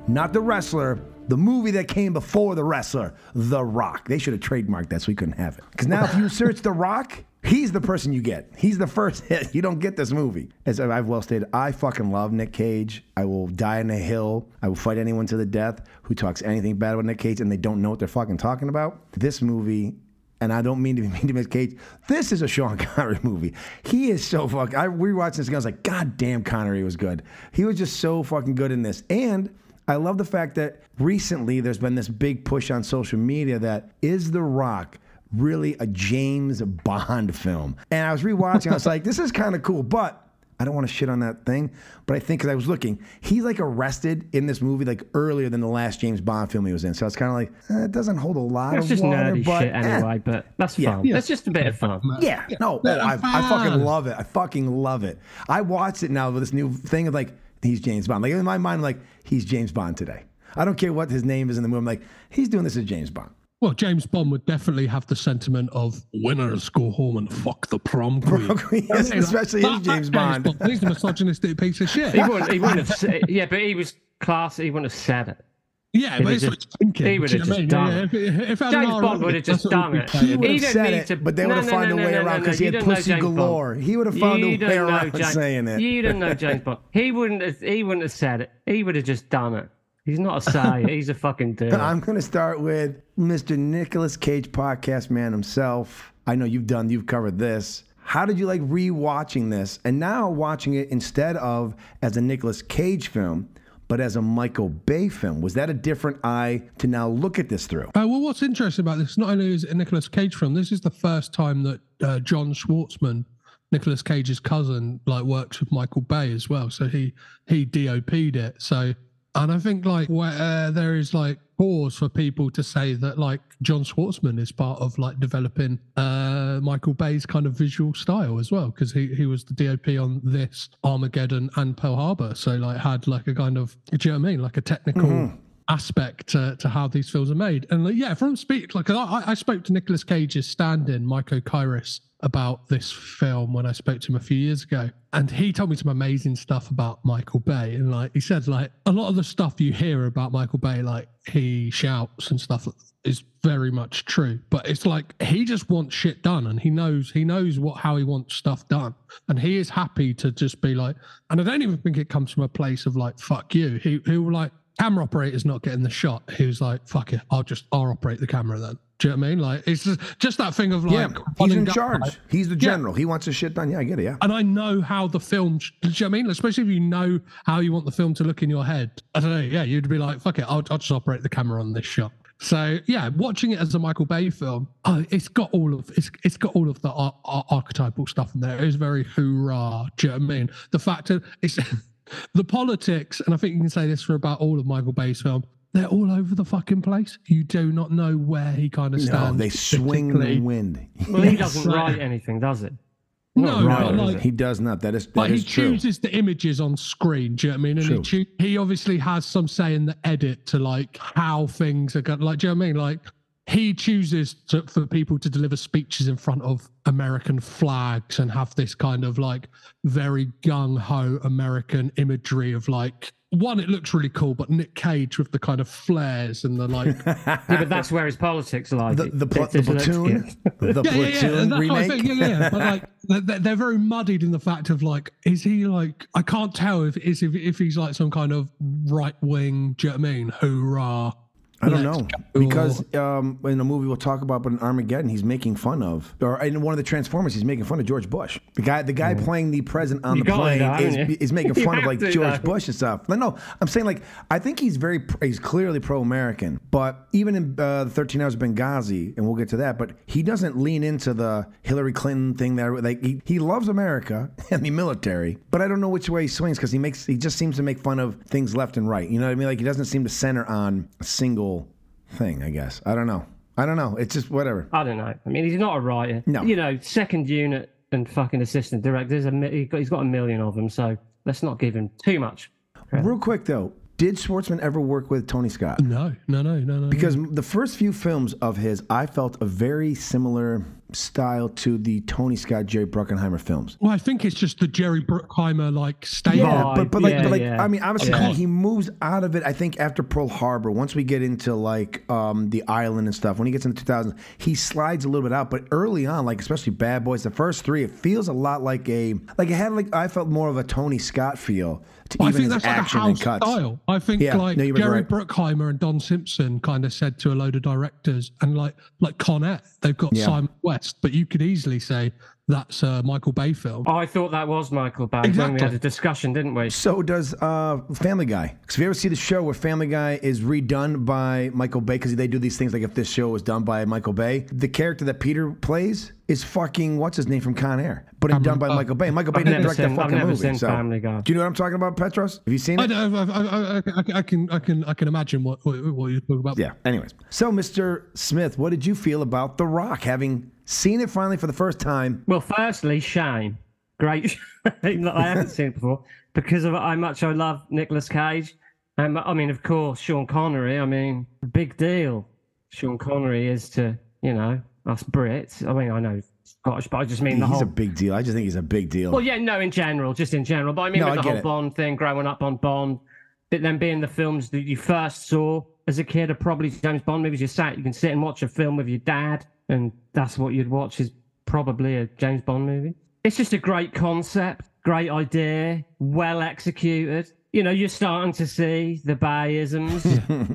Not the wrestler. The movie that came before the wrestler, The Rock. They should have trademarked that so we couldn't have it. Because now, if you search The Rock, he's the person you get. He's the first hit. You don't get this movie. As I've well stated, I fucking love Nick Cage. I will die on a hill. I will fight anyone to the death who talks anything bad about Nick Cage and they don't know what they're fucking talking about. This movie and I don't mean to be mean to Miss Cage. This is a Sean Connery movie. He is so fucking. I rewatched this again. I was like, God damn, Connery was good. He was just so fucking good in this. And I love the fact that recently there's been this big push on social media that is The Rock really a James Bond film? And I was rewatching. I was like, this is kind of cool, but. I don't want to shit on that thing, but I think because I was looking, he's like arrested in this movie like earlier than the last James Bond film he was in. So it's kind of like eh, it doesn't hold a lot It's of just water, nerdy but shit eh. anyway, but that's Yeah. fun. That's just a bit of fun. Yeah, no, Let oh, I, I fucking love it. I fucking love it. I watched it now with this new thing of like he's James Bond. Like in my mind, I'm like he's James Bond today. I don't care what his name is in the movie. I'm like he's doing this as James Bond. Well, James Bond would definitely have the sentiment of winners go home and fuck the prom queen. Yes, I mean, especially that- his James that Bond. He's a misogynistic piece of shit. He wouldn't. He wouldn't have. Said, yeah, but he was classy. He wouldn't have said it. Yeah, He'd but have it's just- what you're thinking. he would have know I just mean? done Yeah, it. if- if- if James Admiral Bond would have just done it. He would have said it, to- but they would have no, found no, a way around because he had pussy galore. He would have found You a way around James- saying it. You don't know James Bond. He wouldn't. Have, he wouldn't have said it. He would have just done it. He's not a sayer. He's a fucking dude. I'm going to start with Mr. Nicholas Cage, podcast man himself. I know you've done, you've covered this. How did you like rewatching this and now watching it instead of as a Nicolas Cage film, but as a Michael Bay film? Was that a different eye to now look at this through? Uh, well, what's interesting about this, not only is it a Nicolas Cage film, this is the first time that uh, John Schwartzman, Nicolas Cage's cousin, like works with Michael Bay as well. So he he DOP'd it. So, and I think like where uh, there is like pause for people to say that like John Schwartzman is part of like developing uh, Michael Bay's kind of visual style as well, because he, he was the DOP on this Armageddon and Pearl Harbor. So like had like a kind of, do you know what I mean? Like a technical aspect to, to how these films are made. And like, yeah, from speak like I, I spoke to Nicholas Cage's stand-in, Michael Kairis, about this film when I spoke to him a few years ago. And he told me some amazing stuff about Michael Bay. And like he said, like a lot of the stuff you hear about Michael Bay, like he shouts and stuff is very much true. But it's like he just wants shit done and he knows he knows what how he wants stuff done. And he is happy to just be like, and I don't even think it comes from a place of like, fuck you. He he will like camera operator's not getting the shot. who's like, fuck it, I'll just I'll operate the camera then. Do you know what I mean? Like it's just, just that thing of like yeah, he's in charge. like- He's the Yeah. general. He wants his shit done. Yeah, I get it. Yeah. and I know how the film, do you know what I mean? Especially if you know how you want the film to look in your head. I don't know. Yeah, you'd be like, fuck it, I'll, I'll just operate the camera on this shot. So yeah, watching it as a Michael Bay film, oh, it's got all of it's it's got all of the ar- ar- archetypal stuff in there. It is very hoorah. Do you know what I mean? The fact that it's the politics, and I think you can say this for about all of Michael Bay's film. They're all over the fucking place. You do not know where he kind of No, stands. they swing the wind. well, he doesn't write anything, does it? No, right, but is like. He does not. That is that But is he true. chooses the images on screen. Do you know what I mean? And he, choo- he obviously has some say in the edit to like how things are going. Like, do you know what I mean? Like, he chooses to, for people to deliver speeches in front of American flags and have this kind of like very gung ho American imagery of like. One, it looks really cool, but Nick Cage with the kind of flares and the like. Yeah, but that's where his politics lie. the the, pl- the platoon, good. the yeah, yeah, yeah. platoon That's what I remake. think. Yeah, yeah. But like, they're, they're very muddied in the fact of like, is he like? I can't tell if is if, if he's like some kind of right wing. Do you know what I mean? Hoorah! I don't know because um, in a movie we'll talk about, but in Armageddon, he's making fun of, or in one of the Transformers, he's making fun of George Bush. The guy, the guy playing the president on You the plane haven't is, is making fun of like George though. Bush and stuff. No, no, I'm saying like I think he's very, he's clearly pro-American, but even in uh, the 13 Hours of Benghazi, and we'll get to that, but he doesn't lean into the Hillary Clinton thing. That like he, he loves America and the military, but I don't know which way he swings because he makes he just seems to make fun of things left and right. You know what I mean? Like he doesn't seem to center on a single thing, I guess. I don't know. I don't know. It's just whatever. I don't know. I mean, he's not a writer. No. You know, second unit and fucking assistant director. There's a mi- he got- he's got a million of them, so let's not give him too much. Real quick though, did Schwartzman ever work with Tony Scott? No, no, no, no, no. Because the first few films of his, I felt a very similar style to the Tony Scott, Jerry Bruckheimer films. well, I think it's just the Jerry Bruckheimer like style. Yeah, but but like, yeah, but like yeah. I mean, obviously Yeah. he moves out of it. I think after Pearl Harbor, once we get into like um, the island and stuff, when he gets into 2000, he slides a little bit out. But early on, like especially Bad Boys, the first three, it feels a lot like a like it had like I felt more of a Tony Scott feel I think that's like a house style. I think Yeah, like no, Jerry right. Bruckheimer and Don Simpson kind of said to a load of directors, and like like Con Air, they've got Yeah. Simon West, but you could easily say that's a Michael Bay film. I thought that was Michael Bay when we had a discussion, didn't we? So does uh, Family Guy. Because if you ever see the show where Family Guy is redone by Michael Bay, because they do these things like if this show was done by Michael Bay, the character that Peter plays is fucking what's his name from Con Air, but it's done by uh, Michael Bay. Michael Bay I've didn't never direct that seen- I've fucking never movie. seen so. Family Guy. Do you know what I'm talking about, Petros? Have you seen I, it? I, I, I, I, I can I can I can imagine what what, what you're talking about. Yeah. Anyways, so Mr. Smith, what did you feel about The Rock having seen it finally for the first time? Well, firstly, shame. Great. shame that I haven't seen it before because of how much I love Nicolas Cage. Um, I mean, of course, Sean Connery. I mean, big deal. Sean Connery is to, you know, us Brits. I mean, I know Scottish, but I just mean the he's whole. a big deal. I just think he's a big deal. Well, yeah, no, in general, just in general. But I mean, No, with I the whole it. Bond thing, growing up on Bond, but then being the films that you first saw as a kid are probably James Bond movies. You sat, you can sit and watch a film with your dad, and that's what you'd watch is probably a James Bond movie. It's just a great concept, great idea, well executed. You know, you're starting to see the Bayisms.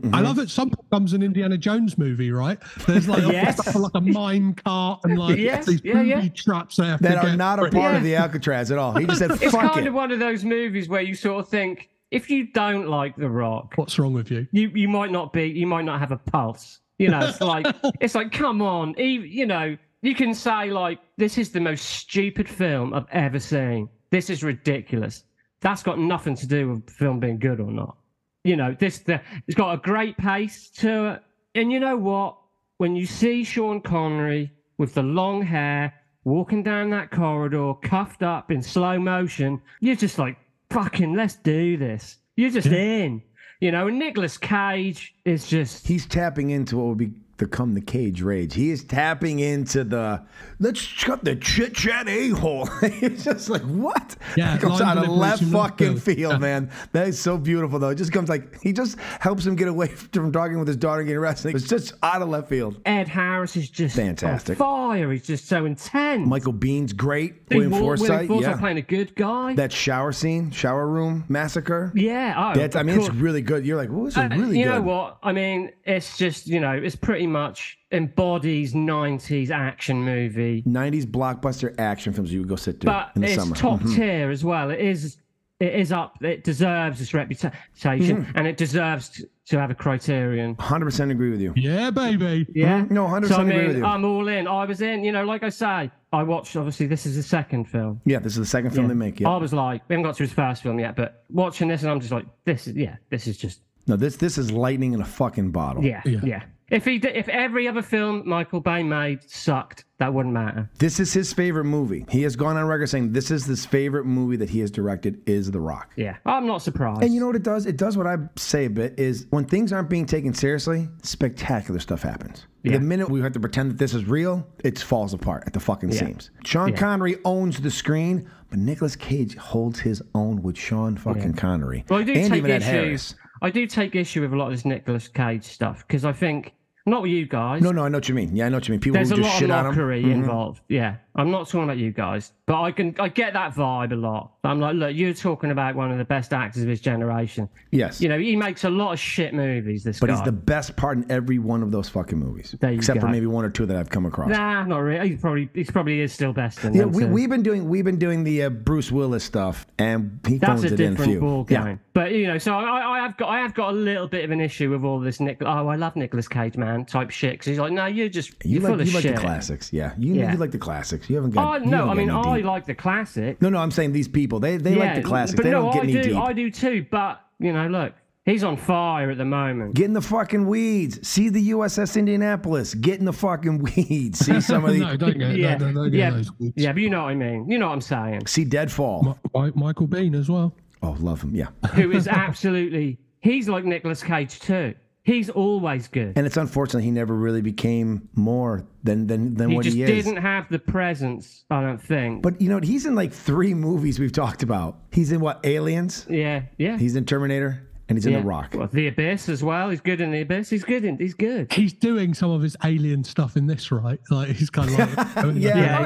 I love it. Some becomes an Indiana Jones movie, right? There's like, Yes. stuff like a mine cart and like Yes, these yeah, yeah. booby traps they that are not a through. part of the Alcatraz at all. He just said, "Fuck it's kind it. of one of those movies where you sort of think, if you don't like The Rock, What's wrong with you? you you might not be you might not have a pulse you know it's like it's like come on you know you can say like this is the most stupid film i've ever seen. This is ridiculous. That's got nothing to do with the film being good or not. You know this the, it's got a great pace to it. And you know what? When you see sean connery with the long hair walking down that corridor cuffed up in slow motion you're just like fucking let's do this. You're just in you know, and Nicolas Cage is just He's tapping into what would be become the cage rage. He is tapping into the let's cut the chit chat a hole. it's just like what? Yeah, It comes out of left fucking field. field, man. That is so beautiful though. It just comes like he just helps him get away from talking with his daughter and getting arrested. It's just out of left field. Ed Harris is just Fantastic. fire. He's just so intense. Michael Biehn's great. Steve William Wa- Forsythe, Forsythe yeah. playing a good guy. That shower scene, shower room massacre. yeah, oh, That's, I of mean, it's really good. You're like, oh, this is Uh, really you good. know what? I mean, it's just you know, it's pretty much embodies '90s action movie, 90s blockbuster action films you would go sit through but in the it's summer. top Mhm. tier as well. It is. It is up. It deserves its reputation, Mm-hmm. and it deserves to, to have a criterion. 100% agree with you. Yeah, baby. Yeah. No, 100% So I agree mean, with you. I'm all in. I was in. You know, like I say, I watched. Obviously, this is the second film. Yeah, this is the second film they make. Yeah. I was like, we haven't got to his first film yet, but watching this, and I'm just like, this is yeah, this is just No, this this is lightning in a fucking bottle. yeah, yeah. Yeah. If he did, if every other film Michael Bay made sucked, that wouldn't matter. This is his favorite movie. He has gone on record saying this is his favorite movie that he has directed is The Rock. Yeah, I'm not surprised. And you know what it does? It does what I say a bit is when things aren't being taken seriously, spectacular stuff happens. Yeah. The minute we have to pretend that this is real, it falls apart at the fucking Yeah. seams. Sean Yeah. Connery owns the screen, but Nicolas Cage holds his own with Sean fucking Connery. Well, I do and take even Ed. Harris. I do take issue with a lot of this Nicolas Cage stuff because I think not with you guys. No, no, I know what you mean. Yeah, I know what you mean. People There's who a just lot shit of on him. mockery Mhm. involved. Yeah, I'm not talking about you guys, but I can I get that vibe a lot. I'm like, look, you're talking about one of the best actors of his generation. Yes. You know, he makes a lot of shit movies. This guy. but guy. he's the best part in every one of those fucking movies. There you Except for maybe one or two that I've come across. Nah, not really. He's probably he's probably is still best in Yeah, we we've been doing we've been doing the uh, Bruce Willis stuff, and he That's phones a it in a few. ball Yeah. But you know, so I, I have got I have got a little bit of an issue with all this Nick. Oh, I love Nicolas Cage, man, type shit. Because he's like, no, you're just You you're like full of you like shit. the classics, yeah. You, Yeah. you like the classics. You haven't Oh got. you no, haven't I mean I deep. like the classic. No, no, I'm saying these people. They they like the classics. But They no, don't get I knee do. deep. I do too. But you know, look, he's on fire at the moment. Get in the fucking weeds. See the USS Indianapolis. Get in the fucking weeds. See some of the. no, don't get, yeah, no, no, don't get yeah, those. weeds. yeah. But you know what I mean. You know what I'm saying. See Deadfall. Mi- Michael Biehn as well. Oh, love him. Yeah. Who is absolutely? He's like Nicolas Cage too. He's always good. And it's unfortunate he never really became more than than than He what just he is. didn't have the presence. I don't think. But you know, he's in like three movies we've talked about. He's in what? Aliens. yeah, yeah. He's in Terminator, and he's in. The Rock. Well, the Abyss as well. He's good in the Abyss. He's good in. He's good. He's doing some of his alien stuff in this, right? Like he's kind of like going Yeah, about oh,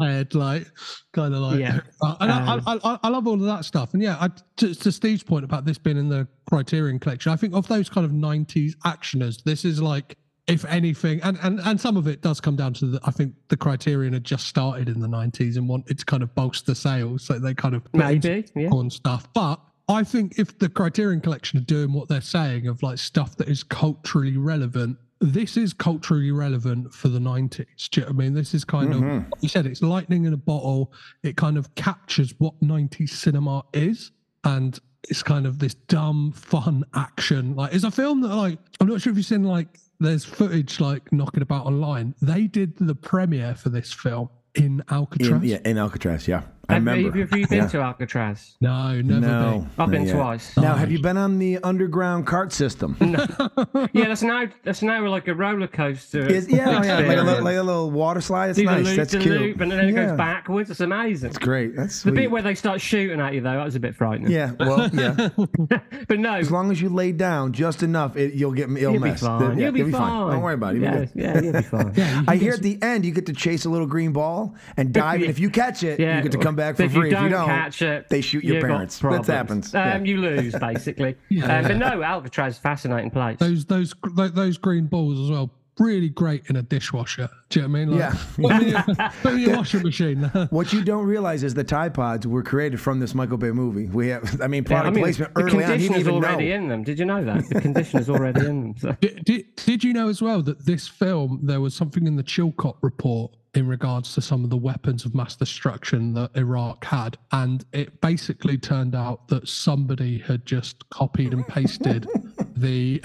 yeah. head, like kind of like. Yeah. Uh, and I, Um, I, I, I love all of that stuff, and yeah, I, to, to Steve's point about this being in the Criterion collection, I think of those kind of '90s actioners, this is like. If anything, and, and, and some of it does come down to the, I think the Criterion had just started in the 90s and wanted to kind of bolster sales. So they kind of put into Maybe, yeah. on stuff. But I think if the Criterion Collection are doing what they're saying of like stuff that is culturally relevant, this is culturally relevant for the 90s. Do you know what I mean? This is kind of, mm-hmm. like you said, it's lightning in a bottle. It kind of captures what 90s cinema is. And it's kind of this dumb, fun action. Like, it's a film that, like, I'm not sure if you've seen, like, there's footage, like, knocking about online. They did the premiere for this film in Alcatraz. In, yeah, in Alcatraz. Yeah, I Have, remember. have you been Yeah. to Alcatraz? No, never No, been. I've been not yet. twice. Now, have you been on the underground cart system? Yeah, that's now that's now like a roller coaster. Is- yeah, oh, yeah, like a, little, like a little water slide. It's Do the nice. loop, That's the cute. loop, and then it yeah. goes backwards. It's amazing. It's great. That's The sweet. bit where they start shooting at you, though, that was a bit frightening. yeah, well, yeah. but no, As long as you lay down just enough, it, you'll get you'll be illness. fine. Yeah, you'll be fine. Don't worry about it. You'll be Yeah, good. yeah, you'll be fine. Yeah, you I can hear get at the end you get to chase a little green ball and dive, and Yeah. if you catch it, Yeah, you get to come back for if free. You if you don't don't, catch it, they shoot your parents. That happens. Um, Yeah. You lose basically. Yeah. Um, but no, Alcatraz, fascinating place. those those those green balls as well. Really great in a dishwasher. Do you know what I mean? Like, Yeah. Put them in your, put them in your washing machine. What you don't realize is the Tide Pods were created from this Michael Bay movie. We have, I mean, Yeah, product I mean, placement the early on. He didn't conditioner's even already know. in them. Did you know that? The conditioner's already in them. So. did, did, did you know as well that this film there was something in the Chilcot report in regards to some of the weapons of mass destruction that Iraq had, and it basically turned out that somebody had just copied and pasted the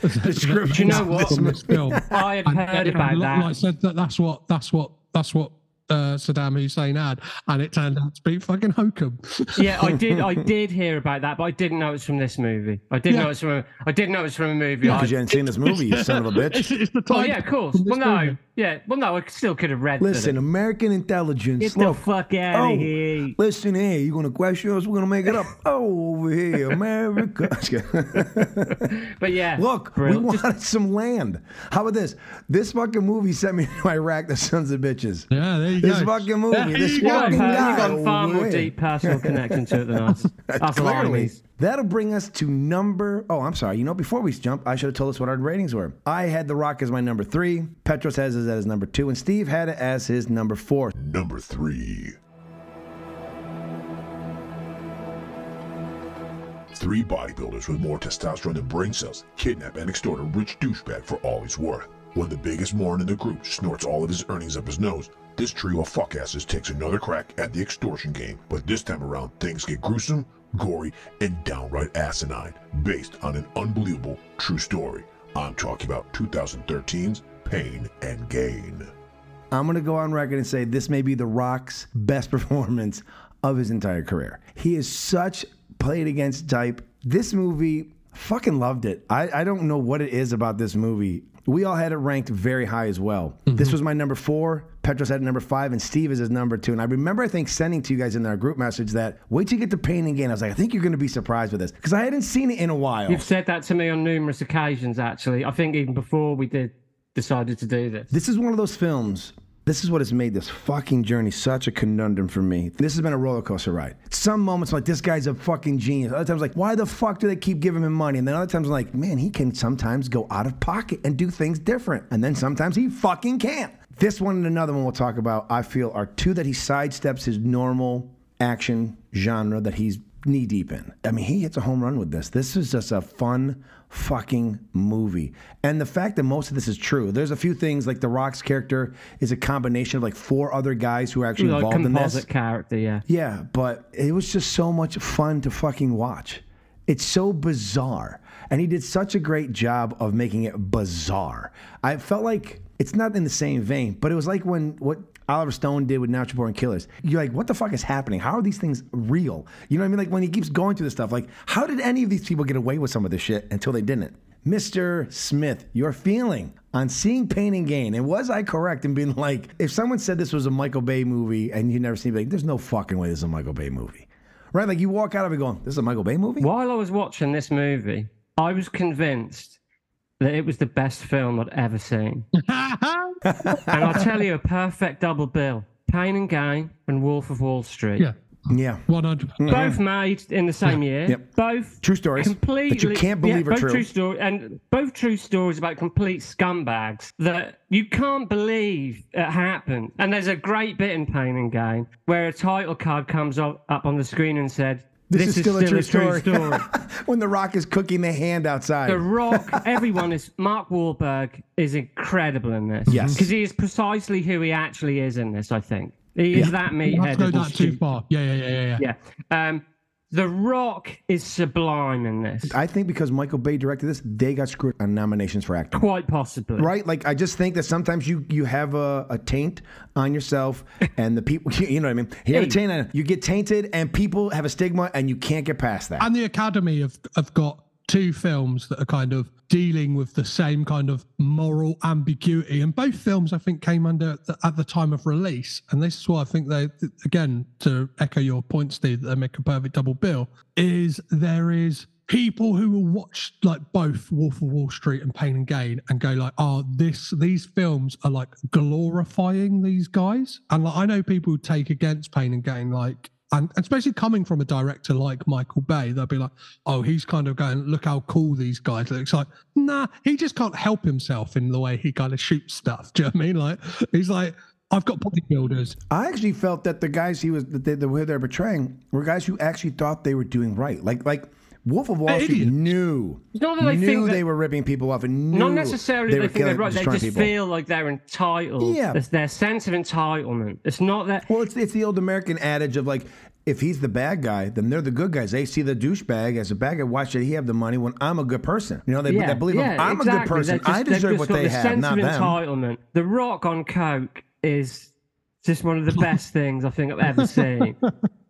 Description Do you know what? this from this film. I have And- heard about li- that. Like I said, that that's what that's what that's what uh, Saddam Hussein had, and it turned out to be fucking hokum. yeah, I did. I did hear about that, but I didn't know it was from this movie. I didn't Yeah. know it's from. A, I didn't know it was from a movie. I, Because you hadn't seen this movie, you son of a bitch. it's the well, type yeah, of course. Well, no, movie. yeah. Well, no, I still could have read. Listen, it- American intelligence. Get the fuck out oh, of here. Listen here, you gonna question us? We're gonna make it up. Oh, over here, America. But yeah, Look, brilliant. we Just- wanted some land. How about this? This fucking movie sent me to Iraq, the sons of bitches. Yeah, there you This go. fucking movie, There this you go. fucking You've guy got far more deep personal connection to it than us. That's Clearly. That'll bring us to number. Oh, I'm sorry. You know, before we jump, I should have told us what our ratings were. I had The Rock as my number three. Petros has it as number two, and Steve had it as his number four. Number three. Three bodybuilders with more testosterone than brain cells kidnap and extort a rich douchebag for all he's worth. When the biggest moron in the group snorts all of his earnings up his nose, this trio of fuckasses takes another crack at the extortion game. But this time around, things get gruesome, gory, and downright asinine, based on an unbelievable true story. I'm talking about 2013's Pain and Gain. I'm going to go on record and say this may be The Rock's best performance of his entire career. He is such played against type. This movie, fucking loved it. I, I don't know what it is about this movie. We all had it ranked very high as well. Mm-hmm. This was my number four. Petros had it number five, and Steve is his number two. And I remember, I think, sending to you guys in our group message that wait till you get to Pain and Gain. I was like, I think you're going to be surprised with this because I hadn't seen it in a while. You've said that to me on numerous occasions, actually. I think even before we did decided to do this. This is one of those films. This is what has made this fucking journey such a conundrum for me. This has been a roller coaster ride. Some moments I'm like this guy's a fucking genius. Other times like why the fuck do they keep giving him money? And then other times I'm like man he can sometimes go out of pocket and do things different. And then sometimes he fucking can't. This one and another one we'll talk about I feel are two that he sidesteps his normal action genre that he's knee deep in. I mean, he hits a home run with this. This is just a fun fucking movie. And the fact that most of this is true, there's a few things like The Rock's character is a combination of like four other guys who are actually Like involved in this. composite character, yeah. Yeah, but it was just so much fun to fucking watch. It's so bizarre. And he did such a great job of making it bizarre. I felt like it's not in the same vein, but it was like when what Oliver Stone did with Natural Born Killers. You're like, what the fuck is happening? How are these things real? You know what I mean? Like when he keeps going through this stuff, like, how did any of these people get away with some of this shit until they didn't? Mr. Smith, your feeling on seeing Pain and Gain, and was I correct in being like, if someone said this was a Michael Bay movie and you never seen it, like, there's no fucking way this is a Michael Bay movie. Right? Like you walk out of it going, this is a Michael Bay movie? While I was watching this movie, I was convinced that it was the best film I'd ever seen. and I'll tell you a perfect double bill Pain and Gain and Wolf of Wall Street. yeah, Yeah. 100. Both made in the same year. Yep. Both True stories that you completely can't believe yeah, are both true. true story, and both true stories about complete scumbags that you can't believe it happened. And there's a great bit in Pain and Gain where a title card comes up, up on the screen and said, This, is, still, a true story. story." when The Rock is cooking the hand outside. The Rock, everyone is. Mark Wahlberg is incredible in this. Yes. Because he is precisely who he actually is in this, I think. He is that You have meatheaded. to go that too far. Yeah, yeah, yeah, yeah. yeah. Yeah. Um, the Rock is sublime in this. I think because Michael Bay directed this, they got screwed on nominations for acting. Quite possibly. Right? Like I just think that sometimes you you have a, a taint on yourself and the people you know what I mean? You have a taint on you get tainted and people have a stigma and you can't get past that. And the Academy have, have got two films that are kind of dealing with the same kind of moral ambiguity. And both films, I think, came under at the, at the time of release. And this is why I think they, again, to echo your point, Steve, that they make a perfect double bill, is there is people who will watch like both Wolf of Wall Street and Pain and Gain and go like, oh, this these films are like glorifying these guys. And like I know people who take against Pain and Gain, like and especially coming from a director like Michael Bay, they'll be like, "Oh, he's kind of going, look how cool these guys look." It's like, nah, he just can't help himself in the way he kind of shoots stuff. Do you know what I mean? Like, he's like, "I've got bodybuilders." I actually felt that the guys he was the way they're portraying were guys who actually thought they were doing right. Like like Wolf of Wall Street knew not that they knew think that- they were ripping people off and knew Not necessarily they they, were think they're right. They just people. feel like they're entitled. Yeah. It's their sense of entitlement. It's not that. Well, it's it's the old American adage of like, if he's the bad guy, then they're the good guys. They see the douchebag as a bad guy. Why should he have the money when I'm a good person? You know, they, yeah, they believe yeah, I'm a good person. Just- I deserve what they the have, sense not of them. entitlement. The Rock on coke is just one of the best things I think I've ever seen.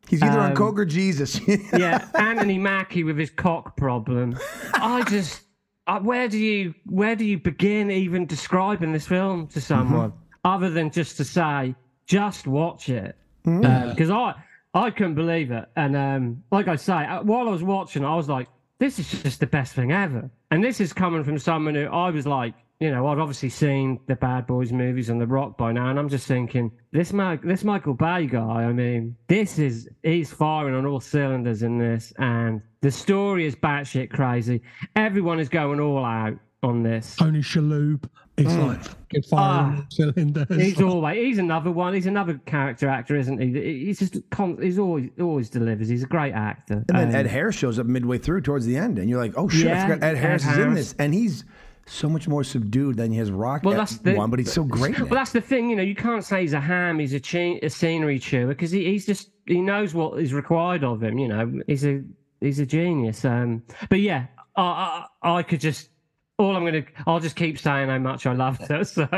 He's either on Um, coke or Jesus. yeah, Anthony Mackie with his cock problem. I just, I, where do you, where do you begin even describing this film to someone other than just to say, just watch it? Because I, I couldn't believe it, and um, like I say, uh, while I was watching, I was like, this is just the best thing ever. And this is coming from someone who I was like, you know, I'd obviously seen the Bad Boys movies and The Rock by now, and I'm just thinking, this Ma- this Michael Bay guy, I mean, this is he's firing on all cylinders in this, and the story is batshit crazy. Everyone is going all out on this. Tony Shalhoub is like fucking firing Ah. cylinders. He's always he's another one. He's another character actor, isn't he? He's just con- he's always always delivers. He's a great actor. And then Um, Ed Harris shows up midway through towards the end, and you're like, oh shit, I Yeah, forgot Ed Ed Harris is in this, and he's so much more subdued than his Rock Well, that's the one, but he's so great. Well, that's the thing. You know, you can't say he's a ham. He's a, che- a scenery chewer because he, he's just he knows what is required of him. You know, he's a he's a genius. Um, but yeah, I, I I could just all I'm gonna. I'll just keep saying how much I loved it. So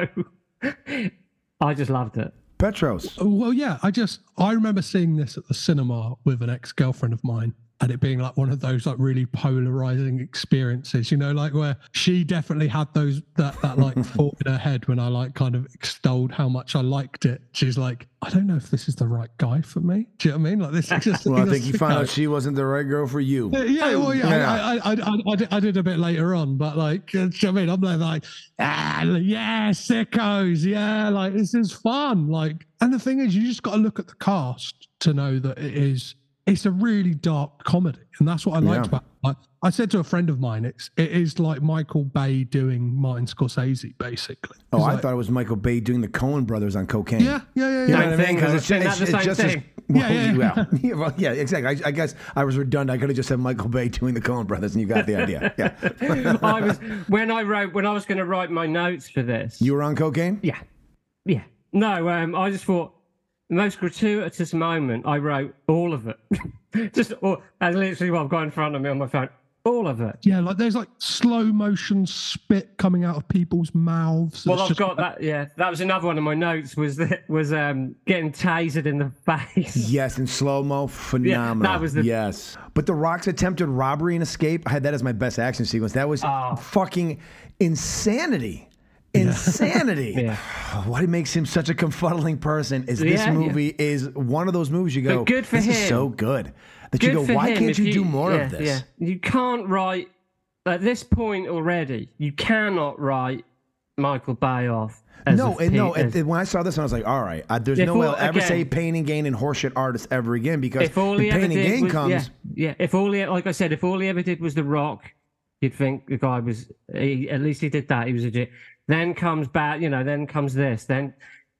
I just loved it. Petros. Well, yeah, I just I remember seeing this at the cinema with an ex girlfriend of mine, and it being like one of those like really polarizing experiences. You know, like where she definitely had those that that like thought in her head when I like kind of extolled how much I liked it. She's like, I don't know if this is the right guy for me. Do you know what I mean? Like this is just. Well, I think you found out she wasn't the right girl for you. Yeah, well, yeah, Yeah. I, I, I, I, did, a bit later on, but like, do you know what I mean? I'm there like, ah, yeah, sickos, yeah, like this is fun. Like, and the thing is, you just got to look at the cast to know that it is. It's a really dark comedy, and that's what I liked Yeah. about. It. Like, I said to a friend of mine, it's it is like Michael Bay doing Martin Scorsese, basically. Oh, It's I like- thought it was Michael Bay doing the Coen brothers on cocaine. Yeah, yeah, yeah, You know what I mean? thing, 'Cause though. it's, Isn't it's, that it's same just as thing? well, Yeah, yeah. yeah, well, yeah, exactly. I, I guess I was redundant. I could have just said Michael Bay doing the Coen brothers, and you got the idea. Yeah, I was when I wrote when I was going to write my notes for this. you were on cocaine. Yeah, yeah. No, um, I just thought the most gratuitous moment. I wrote all of it. just all, that's literally what I've got in front of me on my phone. All of it. Yeah, like there's like slow motion spit coming out of people's mouths. Well, I've just got that. Yeah, that was another one of my notes. Was that was um getting tasered in the face. Yes, in slow mo, phenomenal. That was the- yes. But The Rock's attempted robbery and escape, I had that as my best action sequence. That was Oh. fucking insanity. Insanity. Yeah. What makes him such a confuddling person is this Yeah, yeah. movie is one of those movies you go, But good for this is so good. That Good you go, why can't if you, do more yeah, of this? Yeah. You can't write at this point already. You cannot write Michael Bay off. As No, and no. as- and when I saw this, I was like, "All right, uh, there's no way I'll ever again- say Pain and Gain and horseshit artist ever again because if all when he ever Pain and Gain was, comes, yeah, yeah. If all he, like I said, if all he ever did was The Rock, you'd think the guy was. He, at least he did that. He was a. Then comes back, you know. Then comes this. Then,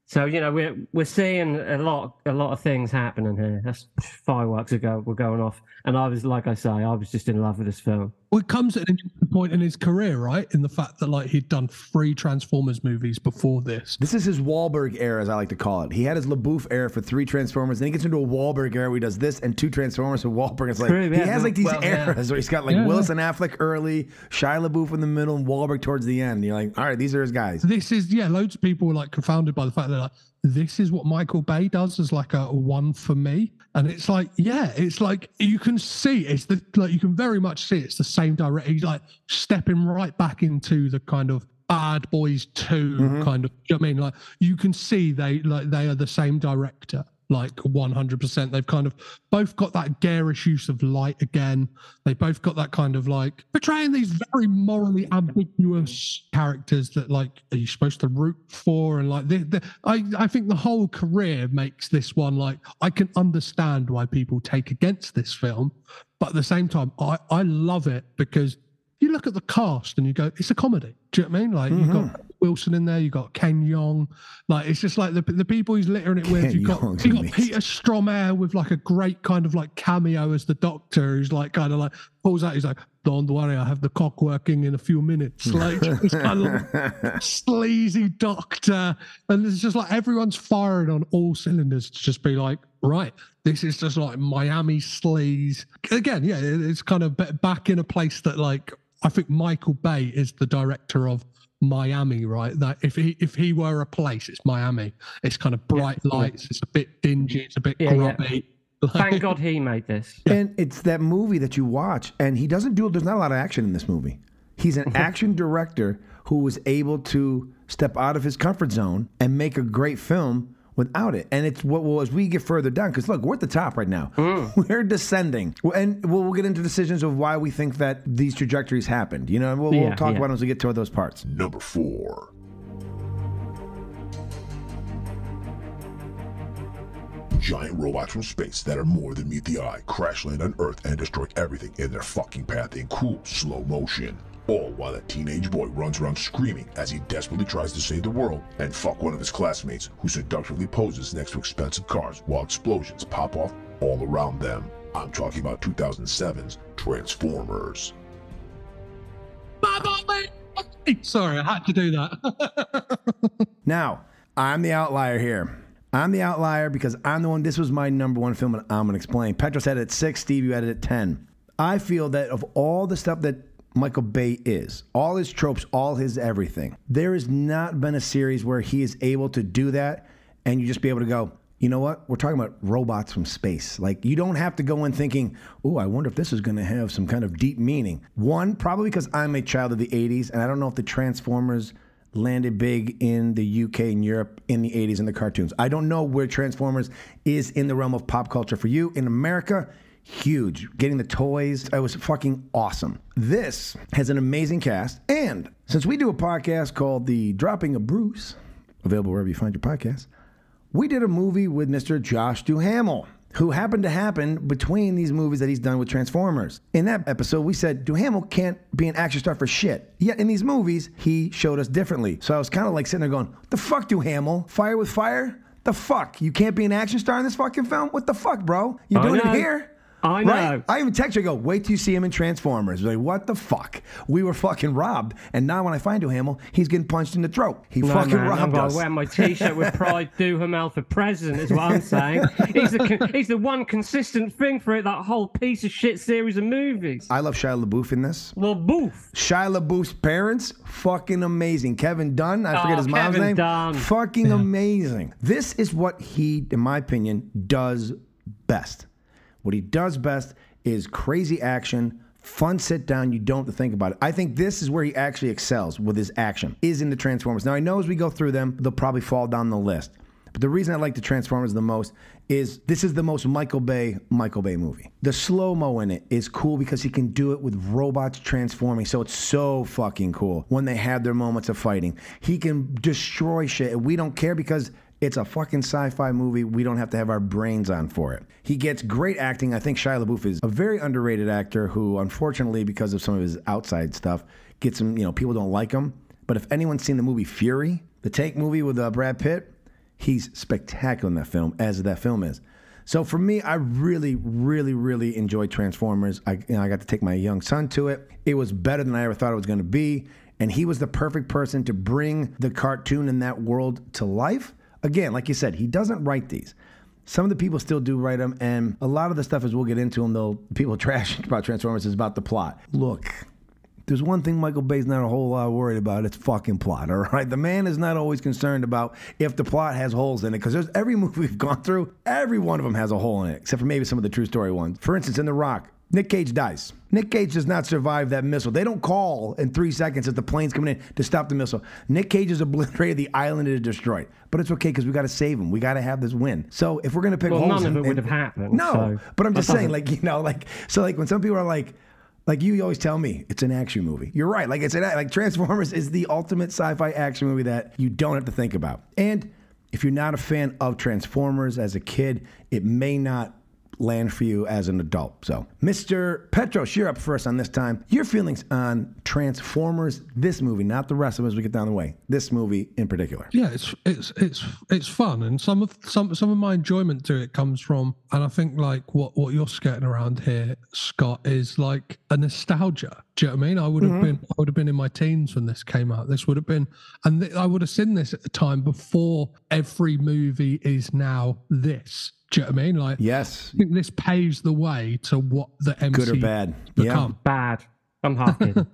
so you know, we're we're seeing a lot a lot of things happening here. That's fireworks ago. We're going off, and I was like I say, I was just in love with this film. Well, it comes at an interesting point in his career, right? In the fact that like he'd done three Transformers movies before this. This is his Wahlberg era, as I like to call it. He had his LaBeouf era for three Transformers, then he gets into a Wahlberg era where he does this and two Transformers with Wahlberg. It's like True, he has like these well, yeah. eras where he's got like Yeah, Willis and Affleck early, Shia LaBeouf in the middle, and Wahlberg towards the end. You're like, all right, these are his guys. This is yeah, loads of people were like confounded by the fact that like this is what Michael Bay does as like a one for me. And it's like, yeah, it's like you can see it's the like you can very much see it's the same direct. He's like stepping right back into the kind of Bad Boys 2 mm-hmm. kind of. You know what I mean, like you can see they like they are the same director, like one hundred percent. They've kind of both got that garish use of light again. They both got that kind of like portraying these very morally ambiguous characters that like are you supposed to root for and like the, the, I I think the whole career makes this one like I can understand why people take against this film, but at the same time I I love it because you look at the cast and you go, it's a comedy. Do you know what I mean? Like you've got mm-hmm. Wilson in there, you got Ken Jeong. Like it's just like the the people he's littering it with. You've got you got. Peter Stormare with like a great kind of like cameo as the Doctor, who's like kind of like pulls out. He's like, "Don't worry, I have the cock working in a few minutes." Like kind of sleazy Doctor, and it's just like everyone's firing on all cylinders to just be like, right, this is just like Miami sleaze. Again, yeah, it's kind of back in a place that like I think Michael Bay is the director of Miami, right? That if he if he were a place, it's Miami. It's kind of bright lights. It's a bit dingy. It's a bit Yeah, yeah. grubby. Thank God he made this. And it's that movie that you watch, and he doesn't do. There's not a lot of action in this movie. He's an action director who was able to step out of his comfort zone and make a great film without it. And it's what well as we get further down, because look, we're at the top right now. Hmm. We're descending, and we'll, we'll get into decisions of why we think that these trajectories happened. You know, and we'll, we'll talk yeah. about it as we get to those parts. Number four. Giant robots from space that are more than meet the eye crash land on Earth and destroy everything in their fucking path in cool slow motion. All while a teenage boy runs around screaming as he desperately tries to save the world and fuck one of his classmates who seductively poses next to expensive cars while explosions pop off all around them. I'm talking about 2007's Transformers. Sorry, I had to do that. Now, I'm the outlier here. I'm the outlier because I'm the one. This was my number one film, and I'm going to explain. Petros had it at six. Steve, you had it at ten. I feel that of all the stuff that Michael Bay is. All his tropes, all his everything. There has not been a series where he is able to do that and you just be able to go, you know what? We're talking about robots from space. Like, you don't have to go in thinking, oh, I wonder if this is going to have some kind of deep meaning. One, probably because I'm a child of the 80s, and I don't know if the Transformers landed big in the UK and Europe in the 80s in the cartoons. I don't know where Transformers is in the realm of pop culture for you. In America, huge. Getting the toys, it was fucking awesome. This has an amazing cast, and since we do a podcast called The Dropping of Bruce, available wherever you find your podcasts, we did a movie with Mr. Josh Duhamel, who happened to happen between these movies that he's done with Transformers. In that episode, we said Duhamel can't be an action star for shit. Yet in these movies, he showed us differently. So I was kind of like sitting there going, the fuck, Duhamel? Fire with fire? The fuck? You can't be an action star in this fucking film? What the fuck, bro? You're oh, doing it here? I know. Right? I even text you, I go, wait till you see him in Transformers. Like, what the fuck? We were fucking robbed. And now when I find Duhamel, he's getting punched in the throat. He No, fucking man, I'm robbed gonna wear my T-shirt with Pride Duhamel for president. Is what I'm saying. He's the he's the one consistent thing for it. That whole piece of shit series of movies. I love Shia LaBeouf in this. Well, boof. Shia LaBeouf's parents, fucking amazing. Kevin Dunn, I forget Oh, his mom's Kevin name. Dunn. Fucking amazing. This is what he, in my opinion, does best. What he does best is crazy action, fun sit down. You don't think about it. I think this is where he actually excels with his action, is in the Transformers. Now, I know as we go through them, they'll probably fall down the list. But the reason I like the Transformers the most is this is the most Michael Bay Michael Bay movie. The slow mo in it is cool because he can do it with robots transforming, so it's so fucking cool when they have their moments of fighting. He can destroy shit, and we don't care because it's a fucking sci-fi movie. We don't have to have our brains on for it. He gets great acting. I think Shia LaBeouf is a very underrated actor who, unfortunately, because of some of his outside stuff, gets him. You know, people don't like him. But if anyone's seen the movie Fury, the tank movie with uh, Brad Pitt, he's spectacular in that film, as that film is. So for me, I really, really, really enjoyed Transformers. I, you know, I got to take my young son to it. It was better than I ever thought it was going to be, and he was the perfect person to bring the cartoon in that world to life. Again, like you said, he doesn't write these. Some of the people still do write them, and a lot of the stuff, as we'll get into them, though, people trash about Transformers is about the plot. Look, there's one thing Michael Bay's not a whole lot worried about. It's fucking plot, all right? The man is not always concerned about if the plot has holes in it, because there's every movie we've gone through, every one of them has a hole in it, except for maybe some of the true story ones. For instance, in The Rock, Nick Cage dies. Nick Cage does not survive that missile. They don't call in three seconds as the plane's coming in to stop the missile. Nick Cage is obliterated the island is destroyed. But it's okay because we got to save him. We got to have this win. So if we're going to pick Well, holes none of it would have happened, No, so but I'm just saying, like, you know, like, so like when some people are like, like you always tell me, it's an action movie. You're right. Like it's an like Transformers is the ultimate sci-fi action movie that you don't have to think about. And if you're not a fan of Transformers as a kid, it may not land for you as an adult. So, Mr. Petros, you're up first on this time. Your feelings on Transformers, this movie, not the rest of them as we get down the way. This movie in particular. Yeah, it's it's it's it's fun, and some of some some of my enjoyment to it comes from, and I think like what what you're skirting around here, Scott, is like a nostalgia. Do you know what I mean? I would have mm-hmm. been I would have been in my teens when this came out. This would have been, and th- I would have seen this at the time before every movie is now this. Do you know what I mean? Like, Yes. I think this paves the way to what the MC Good or bad? Yeah. become. Bad. I'm happy.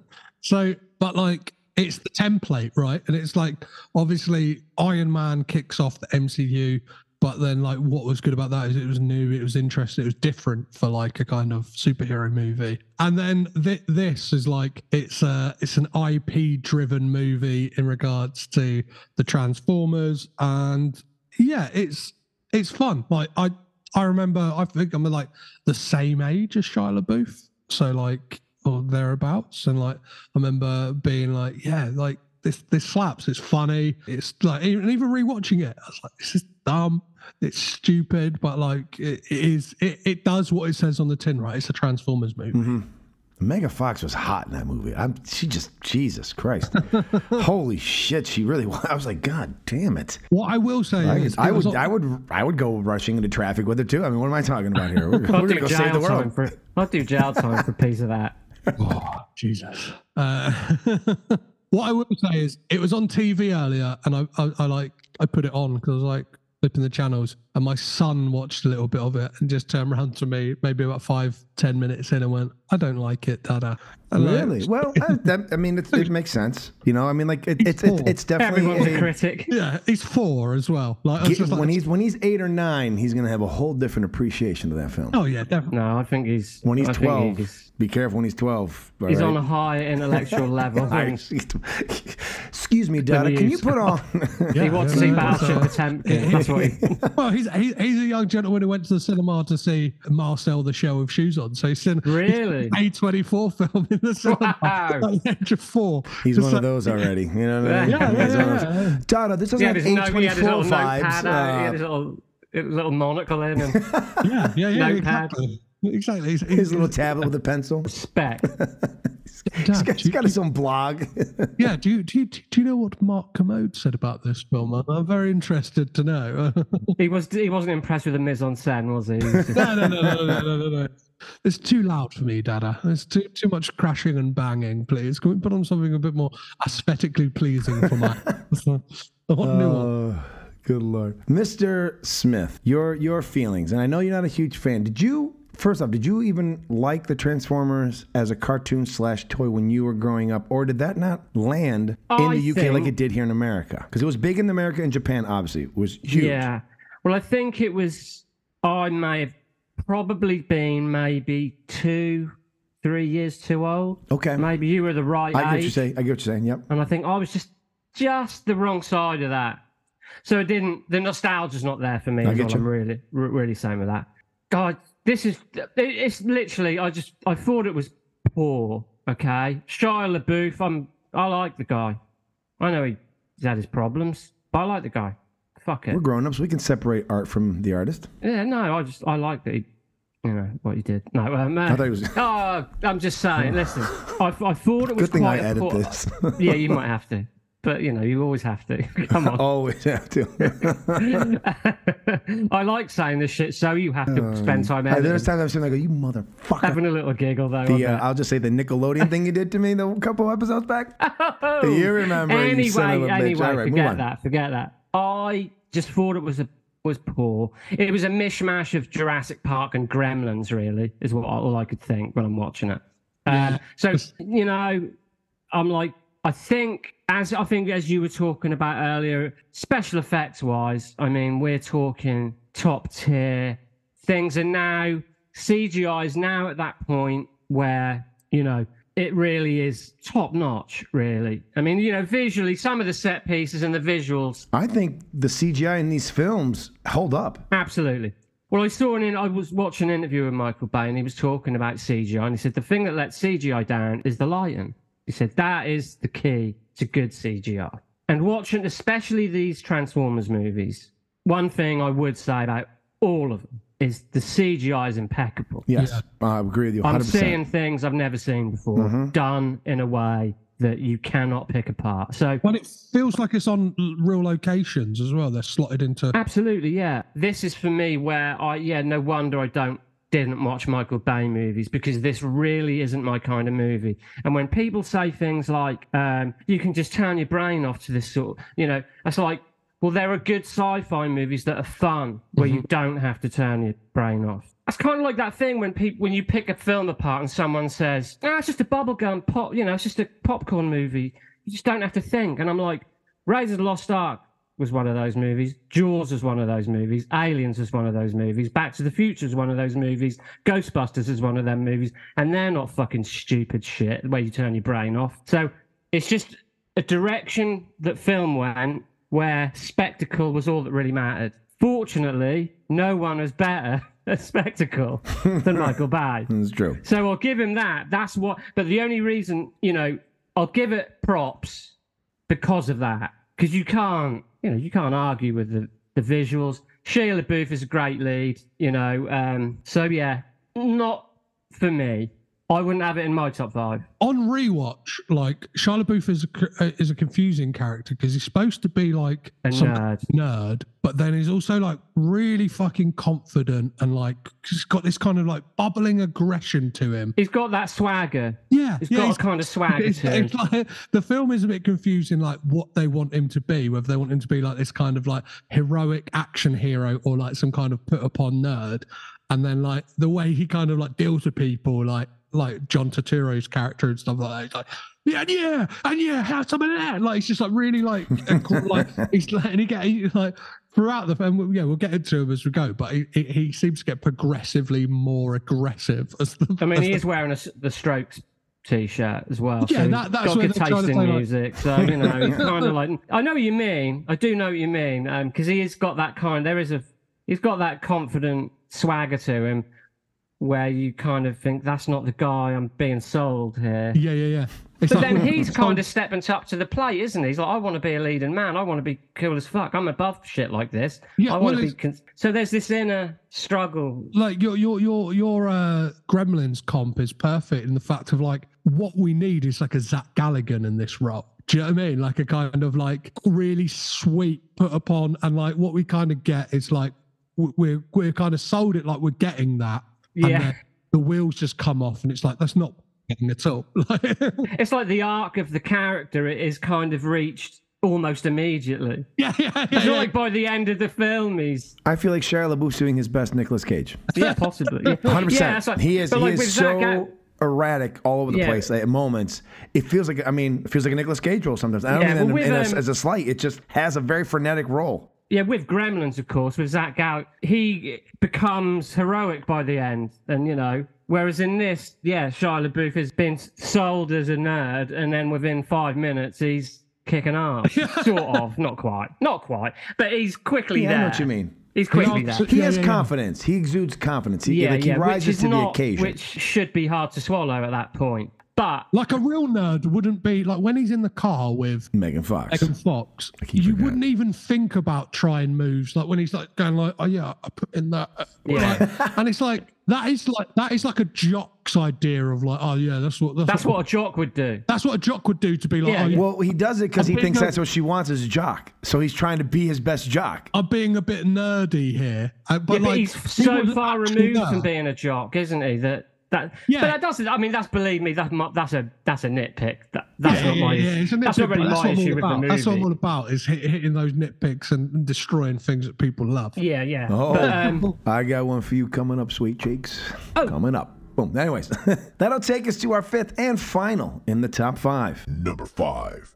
So, but like, it's the template, right? And it's like, obviously, Iron Man kicks off the MCU, but then, like, what was good about that is it was new, it was interesting, it was different for like a kind of superhero movie. And then th- this is like, it's a, it's an IP driven movie in regards to the Transformers, and yeah, it's it's fun. Like, I I remember, I think I'm like the same age as Shia LaBeouf, so like or thereabouts, and like I remember being like, yeah, like this this slaps. It's funny. It's like even even rewatching it, I was like, this is dumb. It's stupid, but like it, it is. It, it does what it says on the tin, right? It's a Transformers movie. Mm-hmm. Megan Fox was hot in that movie. I'm, she just, Jesus Christ. Holy shit, she really was. I was like, God damn it. What I will say I, is, I it was would, on- I would, I would go rushing into traffic with her too. I mean, what am I talking about here? We're, we're I'll gonna do go save the jail time world. for I'll do jail time for a piece of that. Oh, Jesus. Uh, what I will say is, it was on TV earlier, and I, I, I like, I put it on because I was like flipping the channels, and my son watched a little bit of it and just turned around to me maybe about five, ten minutes in and went, "I don't like it, Dada." And like, Really? Well, I, that, I mean, it, it makes sense. You know, I mean, like it, it's it's it's definitely Everyone's a a- critic. yeah, he's four as well. Like, Get- just like, when he's when he's eight or nine, he's gonna have a whole different appreciation of that film. oh yeah, definitely. No, I think he's When he's I twelve, He's, be careful when he's twelve. all he's right? on a high intellectual level. All right, and Excuse me, Dada. Can you put on? he Yeah, wants to yeah, see yeah, Battleship so- Potemkin. That's what he. Well, he's he, he's a young gentleman who went to the cinema to see Marcel the Shell with Shoes on. So he's seen Really? a twenty four film in the cinema Wow. at the age of four. He's It's one of those already. You know what I mean? Yeah, yeah, He's yeah, yeah. Dada, this doesn't He had have his, he had his little A24 vibes. notepad. He had Uh, his little, little monocle in and Yeah, yeah, yeah, Notepad. exactly. Exactly. He's, his little tablet with a pencil. spec. He's Dad, got, do he's you- got his own blog. yeah, do you, do, you, do you know what Mark Kermode said about this film? I'm, I'm very interested to know. He was he wasn't impressed with the mise en scène, was he? He was just- no, no, no, no, no, no, no, no. It's too loud for me, Dada. It's too too much crashing and banging. Please, can we put on something a bit more aesthetically pleasing for my? I want new one. Oh, good lord, Mr. Smith, your your feelings, and I know you're not a huge fan. Did you? First off, did you even like the Transformers as a cartoon slash toy when you were growing up, or did that not land in the UK like it did here in America? Because it was big in America and Japan, obviously, it was huge. Yeah. Well, I think it was. I may have probably been maybe two, three years too old. Okay. Maybe you were the right I get what age. you say. I get what you're saying. Yep. And I think I was just just the wrong side of that. So it didn't. The nostalgia's not there for me. I get what you. I'm really, really saying with that. God, this is it's literally. I just. I thought it was poor. Okay, Shia LaBeouf. I'm. I like the guy. I know he, he's had his problems, but I like the guy. Fuck it. We're grown ups. We can separate art from the artist. Yeah, no, I just I like that he, you know, what he did. No, um, uh, I thought he was. oh, I'm just saying. Listen, I, I thought it was Good thing I quite a edit this. yeah, you might have to, but you know, you always have to. Come on. Always have to. I like saying this shit, so you have to spend time Uh, There's times I'm sitting there, I go, you motherfucker. having a little giggle though. The, uh. I'll just say the Nickelodeon thing you did to me the couple episodes back. you remember? you anyway, son of a bitch. anyway, right, forget that. Forget that. I just thought it was a was poor. It was a mishmash of Jurassic Park and Gremlins. Really, is what all I could think when I'm watching it. Um, so you know, I'm like, I think as I think as you were talking about earlier, special effects wise, I mean, we're talking top tier things, and now CGI is now at that point where you know it really is top notch. Really, I mean, you know, visually, some of the set pieces and the visuals, I think the CGI in these films hold up. absolutely. Well, I saw an in, I was watching an interview with Michael Bay, and he was talking about CGI, and he said the thing that lets CGI down is the lighting. He said that is the key to good CGI. And watching, especially these Transformers movies, one thing I would say about all of them is the CGI is impeccable. Yes, I agree with you 100%. I'm seeing things I've never seen before mm-hmm. done in a way that you cannot pick apart. So Well, it feels like it's on real locations as well. They're slotted into. Absolutely, yeah. This is for me where I yeah, no wonder I don't didn't watch Michael Bay movies because this really isn't my kind of movie. And when people say things like, um, you can just turn your brain off to this sort you know, that's like, well, there are good sci-fi movies that are fun where you don't have to turn your brain off. That's kind of like that thing when people when you pick a film apart and someone says, "Ah, it's just a bubblegum pop, you know, it's just a popcorn movie. You just don't have to think." And I'm like, Raiders of the Lost Ark was one of those movies. Jaws was one of those movies. Aliens was one of those movies. Back to the Future is one of those movies. Ghostbusters is one of them movies. And they're not fucking stupid shit where you turn your brain off. So it's just a direction that film went where spectacle was all that really mattered. Fortunately, no one is better at spectacle than Michael Bay. It's true. So I'll give him that. That's what. But the only reason, you know, I'll give it props because of that. Because you can't, you know, you can't argue with the, the visuals. Shia LaBeouf is a great lead, you know. Um, so yeah, not for me. I wouldn't have it in my top five. on rewatch, like Shia LaBeouf is a uh, is a confusing character because he's supposed to be like A some nerd. nerd, but then he's also like really fucking confident and like he's got this kind of like bubbling aggression to him. He's got that swagger. Yeah, He's yeah, got he's- a kind of swagger it's, to him. like the film is a bit confusing, like what they want him to be, whether they want him to be like this kind of like heroic action hero or like some kind of put upon nerd, and then like the way he kind of like deals with people, like like John Turturro's character and stuff like that. He's like, yeah, and yeah, and yeah, have some of that. Like it's just like really like like he's letting he get like throughout the film. Yeah, we'll get into him as we go, but he, he, seems to get progressively more aggressive as the. I mean, he the- is wearing a the Strokes t-shirt as well. Yeah, so that- that's got good taste in say, like- music. So you know, he's kind of like I know what you mean. I do know what you mean um, because he has got that kind. There is a he's got that confident swagger to him where you kind of think that's not the guy I'm being sold here. Yeah, yeah, yeah. It's But then he's kind of stepping up to the plate, isn't he? He's like, I want to be a leading man. I want to be cool as fuck. I'm above shit like this. Yeah, I want well, to be. Con- so there's this inner struggle. like your your your your uh gremlins comp is perfect in the fact of like what we need is like a zach galligan in this role do you know what i mean like a kind of like really sweet put upon and like what we kind of get is like we're we're kind of sold it like we're getting that Yeah. then the wheels just come off and it's like that's not getting at all like It's like the arc of the character is kind of reached almost immediately. yeah yeah yeah, It's yeah. like by the end of the film, he's I feel like Shia LaBeouf's doing his best Nicolas Cage. yeah, possibly. Yeah, 100%. Yeah, that's like- he is, he like is so Zac Gal- erratic all over the Yeah. place at moments. It feels like, I mean, it feels like a Nicolas Cage role sometimes. I don't Yeah, mean but that in, with, in a, um, as a slight. It just has a very frenetic role. Yeah, with Gremlins, of course, with Zach Gal, he becomes heroic by the end, and you know. Whereas in this, yeah, Shia LaBeouf has been sold as a nerd, and then within five minutes, he's kicking ass, sort of, not quite, not quite, but he's quickly Yeah, there. I know what you mean. He's quickly Yeah, there. He has yeah, yeah. confidence. He exudes confidence. He, Yeah, like, he yeah, which rises is to the not, occasion. which should be hard to swallow at that point. But like a real nerd wouldn't be like when he's in the car with Megan Fox. Megan Fox, you forgetting. wouldn't even think about trying moves. Like when he's like going like, "Oh yeah, I put in that," uh, Yeah. like- and it's like that is like that is like a jock's idea of like, "Oh yeah, that's what that's, that's what a jock would do. that's what a jock would do to be like, Yeah, oh, yeah. yeah. Well, he does it because he thinks nerd- that's what she wants as a jock. So he's trying to be his best jock. I'm being a bit nerdy here, uh, but yeah, but like he's so wasn't far actually removed from being a jock, isn't he? That that. Yeah. But that doesn't. I mean, that's believe me. That's my, that's a that's a nitpick. That, that's Yeah, not yeah, my. yeah, it's a nitpick, that's not really that's my what I'm issue with the movie. That's what I'm all about is hit, hitting those nitpicks and, and destroying things that people love. yeah, yeah. Oh, But, um, I got one for you coming up, sweet cheeks. Oh. Coming up. Boom. Anyways, that'll take us to our fifth and final in the top five. Number five.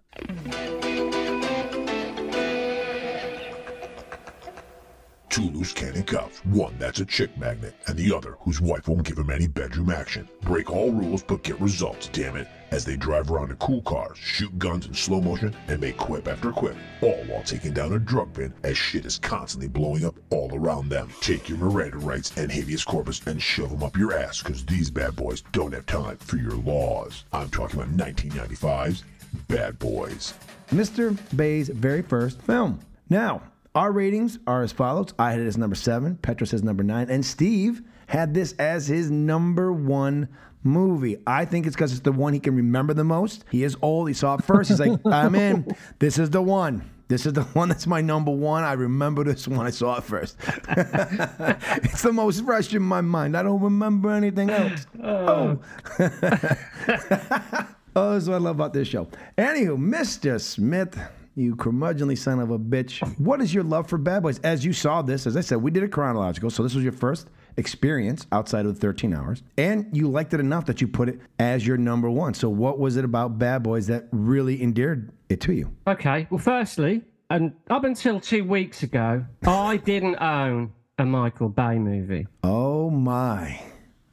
Two loose cannon cops, one that's a chick magnet, and the other whose wife won't give him any bedroom action. Break all rules but get results, damn it, as they drive around in cool cars, shoot guns in slow motion, and make quip after quip, all while taking down a drug bin as shit is constantly blowing up all around them. Take your Miranda rights and habeas corpus and shove them up your ass, cause these bad boys don't have time for your laws. I'm talking about 1995's Bad Boys. Mr. Bay's very first film. Now, our ratings are as follows. I had it as number seven, Petros says number nine, and Steve had this as his number one movie. I think it's because it's the one he can remember the most. He is old. He saw it first. He's like, I'm in. This is the one. This is the one that's my number one. I remember this one. I saw it first. it's the most fresh in my mind. I don't remember anything else. Oh. Oh, oh this is what I love about this show. Anywho, Mr. Smith, you curmudgeonly son of a bitch. What is your love for Bad Boys? As you saw this, as I said, we did it chronological, so this was your first experience outside of the 13 hours. And you liked it enough that you put it as your number one. So what was it about Bad Boys that really endeared it to you? okay. Well, firstly, and up until two weeks ago, I didn't own a Michael Bay movie. Oh my.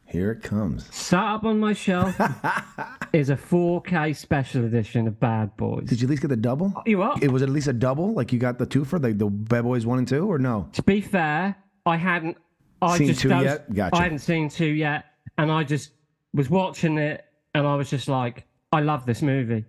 Here it comes. Sat up on my shelf is a 4K special edition of Bad Boys. Did you at least get the double? You what? It was at least a double? Like you got the two for the, the Bad Boys one and two, or no? To be fair, I hadn't. I Seen just two dozed- yet? Gotcha. I hadn't seen two yet, and I just was watching it, and I was just like, I love this movie.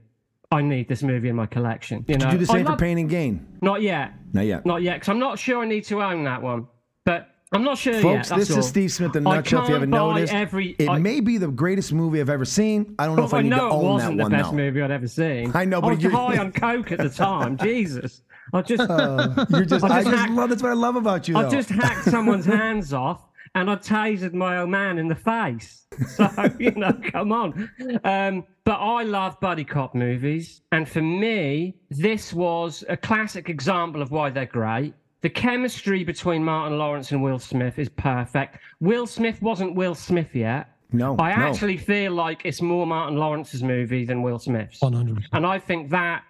I need this movie in my collection. You know, Did you do the I same for love- Pain and Gain? Not yet. Not yet. Not yet, because I'm not sure I need to own that one. But I'm not sure. Folks, that's this all. is Steve Smith, in I Nutshell. If you haven't noticed, every, it I, may be the greatest movie I've ever seen. I don't know if I, I need know to it own wasn't the best though. movie I'd ever seen. I know, I was you- high on coke at the time. Jesus, I just, Uh, you're just, I I just just hacked- love. That's what I love about you. I just hacked someone's hands off and I tasered my old man in the face. So, you know, come on. Um, but I love buddy cop movies. And for me, this was a classic example of why they're great. The chemistry between Martin Lawrence and Will Smith is perfect. Will Smith wasn't Will Smith yet. no, I no. actually feel like it's more Martin Lawrence's movie than Will Smith's. 100%. And I think that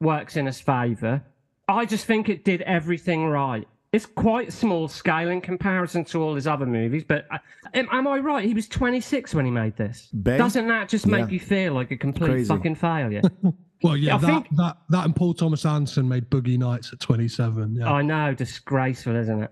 works in his favour. I just think it did everything right. It's quite small scale in comparison to all his other movies, but I, am, am I right? He was 26 when he made this. Bay? Doesn't that just make Yeah. you feel like a complete Crazy. fucking failure? Well, yeah, I that, think- that that and Paul Thomas Anderson made Boogie Nights at 27. Yeah. I know, disgraceful, isn't it?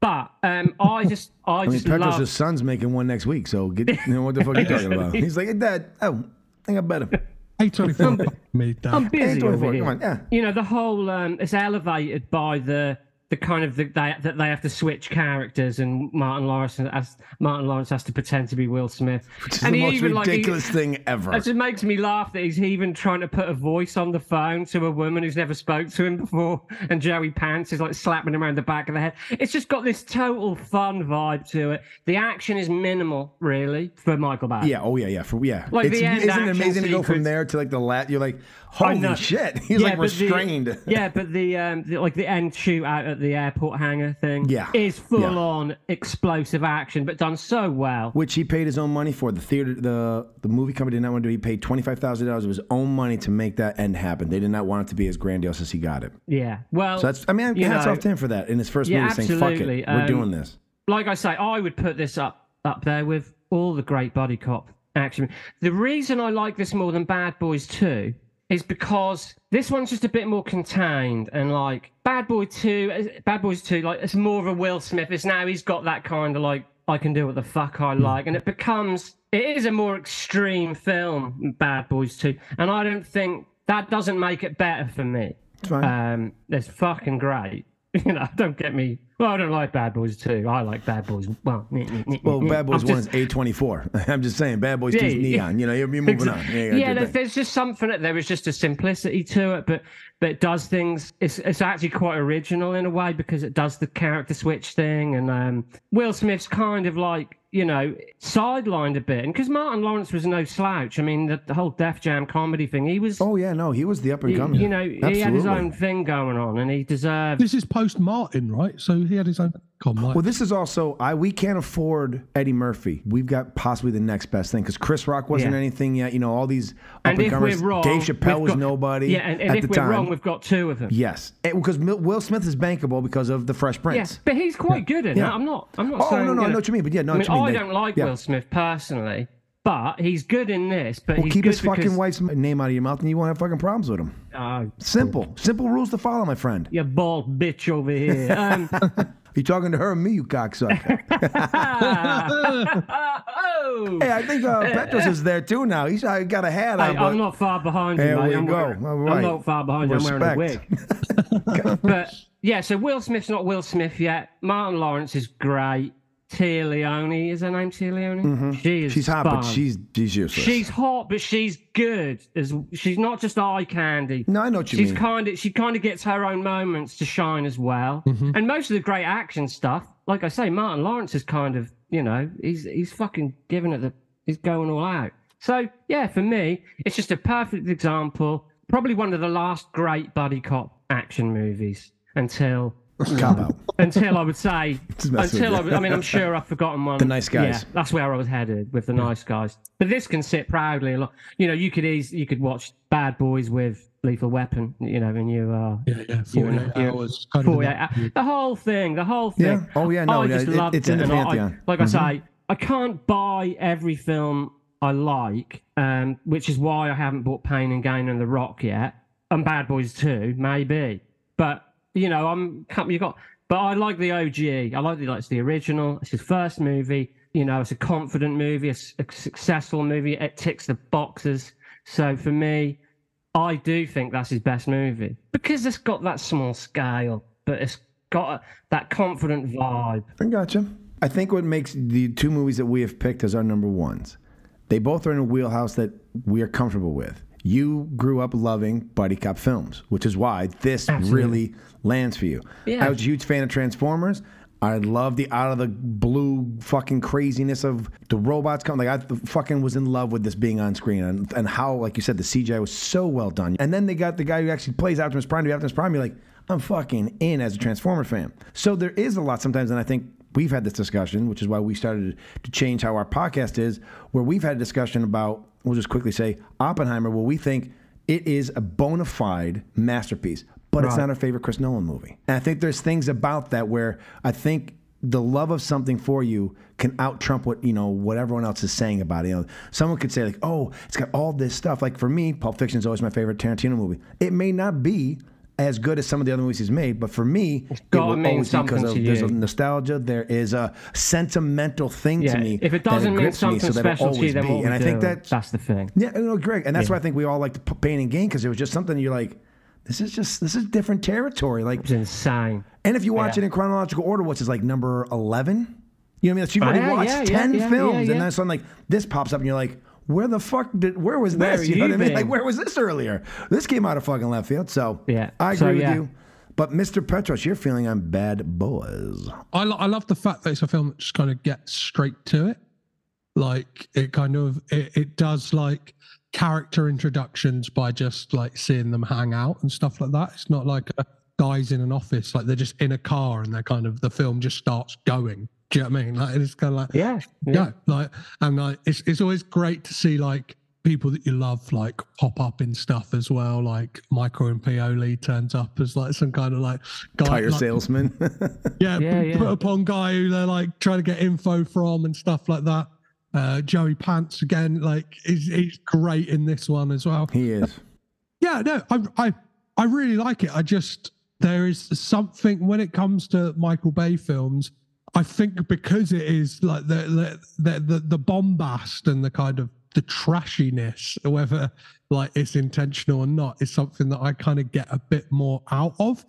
But um, I just, I, I mean, just Petros' love. son's making one next week, so get, you know what the fuck are you talking about? He's like, hey, Dad, oh, I think I better. A24 me, Dad. I'm busy over here. come on, yeah. You know, the whole um, it's elevated by the the kind of the, they, that they have to switch characters, and Martin Lawrence has Martin Lawrence has to pretend to be Will Smith, Which is and the most even like he- ridiculous thing ever. It just makes me laugh that he's even trying to put a voice on the phone to a woman who's never spoke to him before, and Joey Pants is like slapping him around the back of the head. It's just got this total fun vibe to it. The action is minimal, really, for Michael Bay. Yeah, oh yeah, yeah, for yeah. Like it's, the end isn't it amazing to go from there to like the lat? You're like, holy shit! He's Yeah, like but the- restrained. yeah, but the um, the, like the end shootout at the airport hangar thing, Yeah. is full Yeah. on explosive action, but done so well. Which he paid his own money for. The theater, the the movie company did not want to do. it. He paid twenty five thousand dollars of his own money to make that end happen. They did not want it to be as grandiose as he got it. Yeah, well, So that's. I mean, hats know, off to him for that in his first Yeah, movie, saying, "Fuck it, absolutely. we're Um, doing this." like I say, I would put this up up there with all the great buddy cop action. The reason I like this more than Bad Boys Two is because this one's just a bit more contained and like Bad Boy Two, uh, Bad Boys Two, like it's more of a Will Smith. It's now he's got that kind of like I can do what the fuck I like, and it becomes it is a more extreme film, Bad Boys Two, and I don't think that doesn't make it better for me. Fine. Um, it's fucking great. You know, don't get me. Well, I don't like Bad Boys too. I like Bad Boys. Well, well. Bad Boys I'm One just- is A twenty four. I'm just saying, Bad Boys Two is Yeah, neon. You know, you're, moving on. Yeah, Yeah, there's, there's just something that there is just a simplicity to it, but but it does things. It's it's actually quite original in a way because it does the character switch thing, and um, Will Smith's kind of like you know sidelined a bit, and because Martin Lawrence was no slouch. I mean, the, the whole Def Jam comedy thing, he was. Oh yeah, no, he was the up and coming. you know, he had his own thing going on, and he deserved. This is post Martin, right? So he had his own. On, Well, this is also I. We can't afford Eddie Murphy. We've got possibly the next best thing because Chris Rock wasn't Yeah. anything yet. You know, all these up and and if we're comers. wrong, Dave Chappelle was got- nobody. Yeah, and, and at if the we're time. wrong, we've got two of them. Yes, because Will Smith is bankable because of the Fresh Yeah, Prince. but he's quite good in Yeah. it. I'm not. I'm not Oh, saying. no, no, I you know what you mean, but yeah, no, I mean, mean. I don't like yeah. Will Smith personally, but he's good in this. But Well, keep his fucking wife's name out of your mouth, and you won't have fucking problems with him. Oh, Simple, simple rules to follow, my friend. you bald bitch over here. Um, You talking to her or me, you cocksucker? hey, I think uh, Petros is there too now. He's uh, got a hat on. But- I'm not far behind you, There mate. we I'm go. Wearing, All right. I'm not far behind you. I'm wearing a wig. But yeah, so Will Smith's not Will Smith yet. Martin Lawrence is great. Téa Leoni is her name. Téa Leoni. She is. Mm-hmm. She's hot, but she's she's useless. She's hot, but she's good. As she's not just eye candy. no, I know what you she's mean. kind of she kind of gets her own moments to shine as well. Mm-hmm. And most of the great action stuff, like I say, Martin Lawrence is kind of you know he's he's fucking giving it the he's going all out. So yeah, for me, it's just a perfect example. Probably one of the last great buddy cop action movies until Cop out. until I would say until I, would- I mean I'm sure I've forgotten one. The Nice Guys. Yeah, that's where I was headed with the nice guys. But this can sit proudly along. You know, you could easily you could watch Bad Boys with Lethal Weapon. You know, and you uh, yeah, yeah, you 48 and- you- hours. Kind of 48 that- the whole thing, the whole thing. Yeah. Oh, yeah, no, I yeah, just it- loved it's it. in the and I- pantheon. like I say, I can't buy every film I like, um, which is why I haven't bought Pain and Gain and The Rock yet, and Bad Boys too, maybe. But you know, I'm you got. But I like the OG. I like the like the original. It's his first movie. You know, it's a confident movie, a, s- a successful movie. It ticks the boxes. So for me, I do think that's his best movie because it's got that small scale, but it's got a, that confident vibe. I gotcha. I think what makes the two movies that we have picked as our number ones, they both are in a wheelhouse that we are comfortable with. You grew up loving buddy cop films, which is why this Absolutely. really lands for you. Yeah. I was a huge fan of Transformers. I love the out of the blue fucking craziness of the robots coming. Like I fucking was in love with this being on screen and, and how, like you said, the CGI was so well done. And then they got the guy who actually plays Optimus Prime to be Optimus Prime. You're like, I'm fucking in as a Transformer fan. So there is a lot sometimes, and I think we've had this discussion, which is why we started to change how our podcast is, where we've had a discussion about, we'll just quickly say, Oppenheimer, well, we think it is a bona fide masterpiece, but it's not our favorite Chris Nolan movie. And I think there's things about that where I think the love of something for you can out trump what you know what everyone else is saying about it. You know, someone could say like, "Oh, it's got all this stuff." Like for me, Pulp Fiction is always my favorite Tarantino movie. It may not be as good as some of the other movies he's made, but for me, it gotta will always be because of there's a nostalgia. There is a sentimental thing Yeah, to me. if it doesn't mean grips me, something so special to you, then be. what And I think that that's the thing. yeah, no, Greg, and that's why I think we all like the pain and gain because it was just something you're like, this is just this is different territory. Like, It's insane. and if you watch Yeah. it in chronological order, what's is like number eleven? You know what I mean? So you've already yeah, watched yeah, yeah, ten yeah, films, yeah, and yeah. then all of a sudden like this pops up, and you're like, where the fuck did? Where was Where this? have You know you what I mean? Like, where was this earlier? This came out of fucking left field. So Yeah. I agree So, with yeah. you. But Mr. Petros, you're feeling on Bad Boys. I, lo- I love the fact that it's a film that just kind of gets straight to it. Like it kind of it, it does like character introductions by just like seeing them hang out and stuff like that. It's not like a guys in an office like they're just in a car and they're kind of the film just starts going. Do you know what I mean? Like it's kind of like Yeah. Yeah. yeah, like and like it's it's always great to see like people that you love like pop up in stuff as well. Like Michael Imperioli turns up as like some kind of like guy Tire like, salesman. yeah, Yeah, p- yeah. put upon guy who they're like trying to get info from and stuff like that. Uh, Joey Pants again, like he's, he's great in this one as well. he is. Yeah, no, I, I I really like it. I just there is something when it comes to Michael Bay films. I think because it is like the the the the, bombast and the kind of the trashiness, whether like it's intentional or not, is something that I kind of get a bit more out of.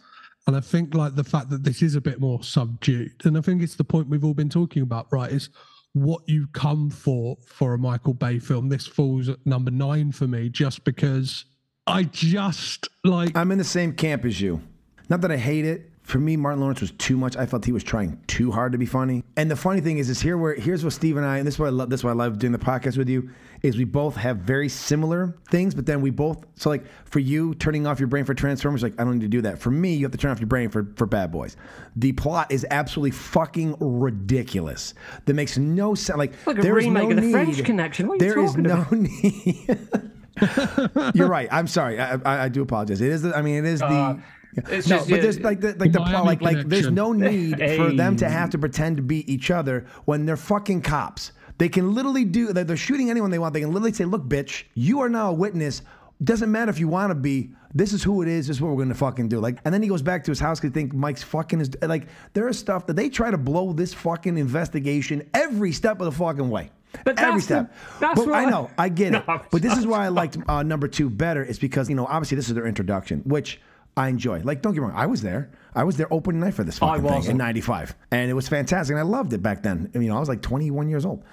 And I think like the fact that this is a bit more subdued, and I think it's the point we've all been talking about, right? Is what you come for for a Michael Bay film. This falls at number nine for me, just because I just like I'm in the same camp as you. Not that I hate it. For me, Martin Lawrence was too much. I felt he was trying too hard to be funny. And the funny thing is, is here where here's what Steve and I, and this is why I love this is why I love doing the podcast with you, is we both have very similar things, but then we both so like for you, turning off your brain for Transformers, like I don't need to do that. For me, you have to turn off your brain for, for bad boys. The plot is absolutely fucking ridiculous. That makes no sense. Like, Like a there is no The French need- Connection. What are you there is no about? need. You're right. I'm sorry. I, I, I do apologize. It is. The, I mean, it is the. Uh, It's no, just, but there's like the like the plot, Miami like like there's no need for them to have to pretend to be each other when they're fucking cops. They can literally do. They're, they're shooting anyone they want. They can literally say, "Look, bitch, you are now a witness. Doesn't matter if you want to be. This is who it is. This is what we're going to fucking do." Like, and then he goes back to his house because think Mike's fucking is like. There is stuff that they try to blow this fucking investigation every step of the fucking way. But every that's the- step. that's but what I I- know, I get it. No, I'm but this is why I liked uh, number two better. Is because you know obviously this is their introduction, which I enjoy. Like don't get me wrong, I was there. I was there opening night for this fucking thing in wasn't. '95, and it was fantastic. And I loved it back then. I mean, I was like 21 years old,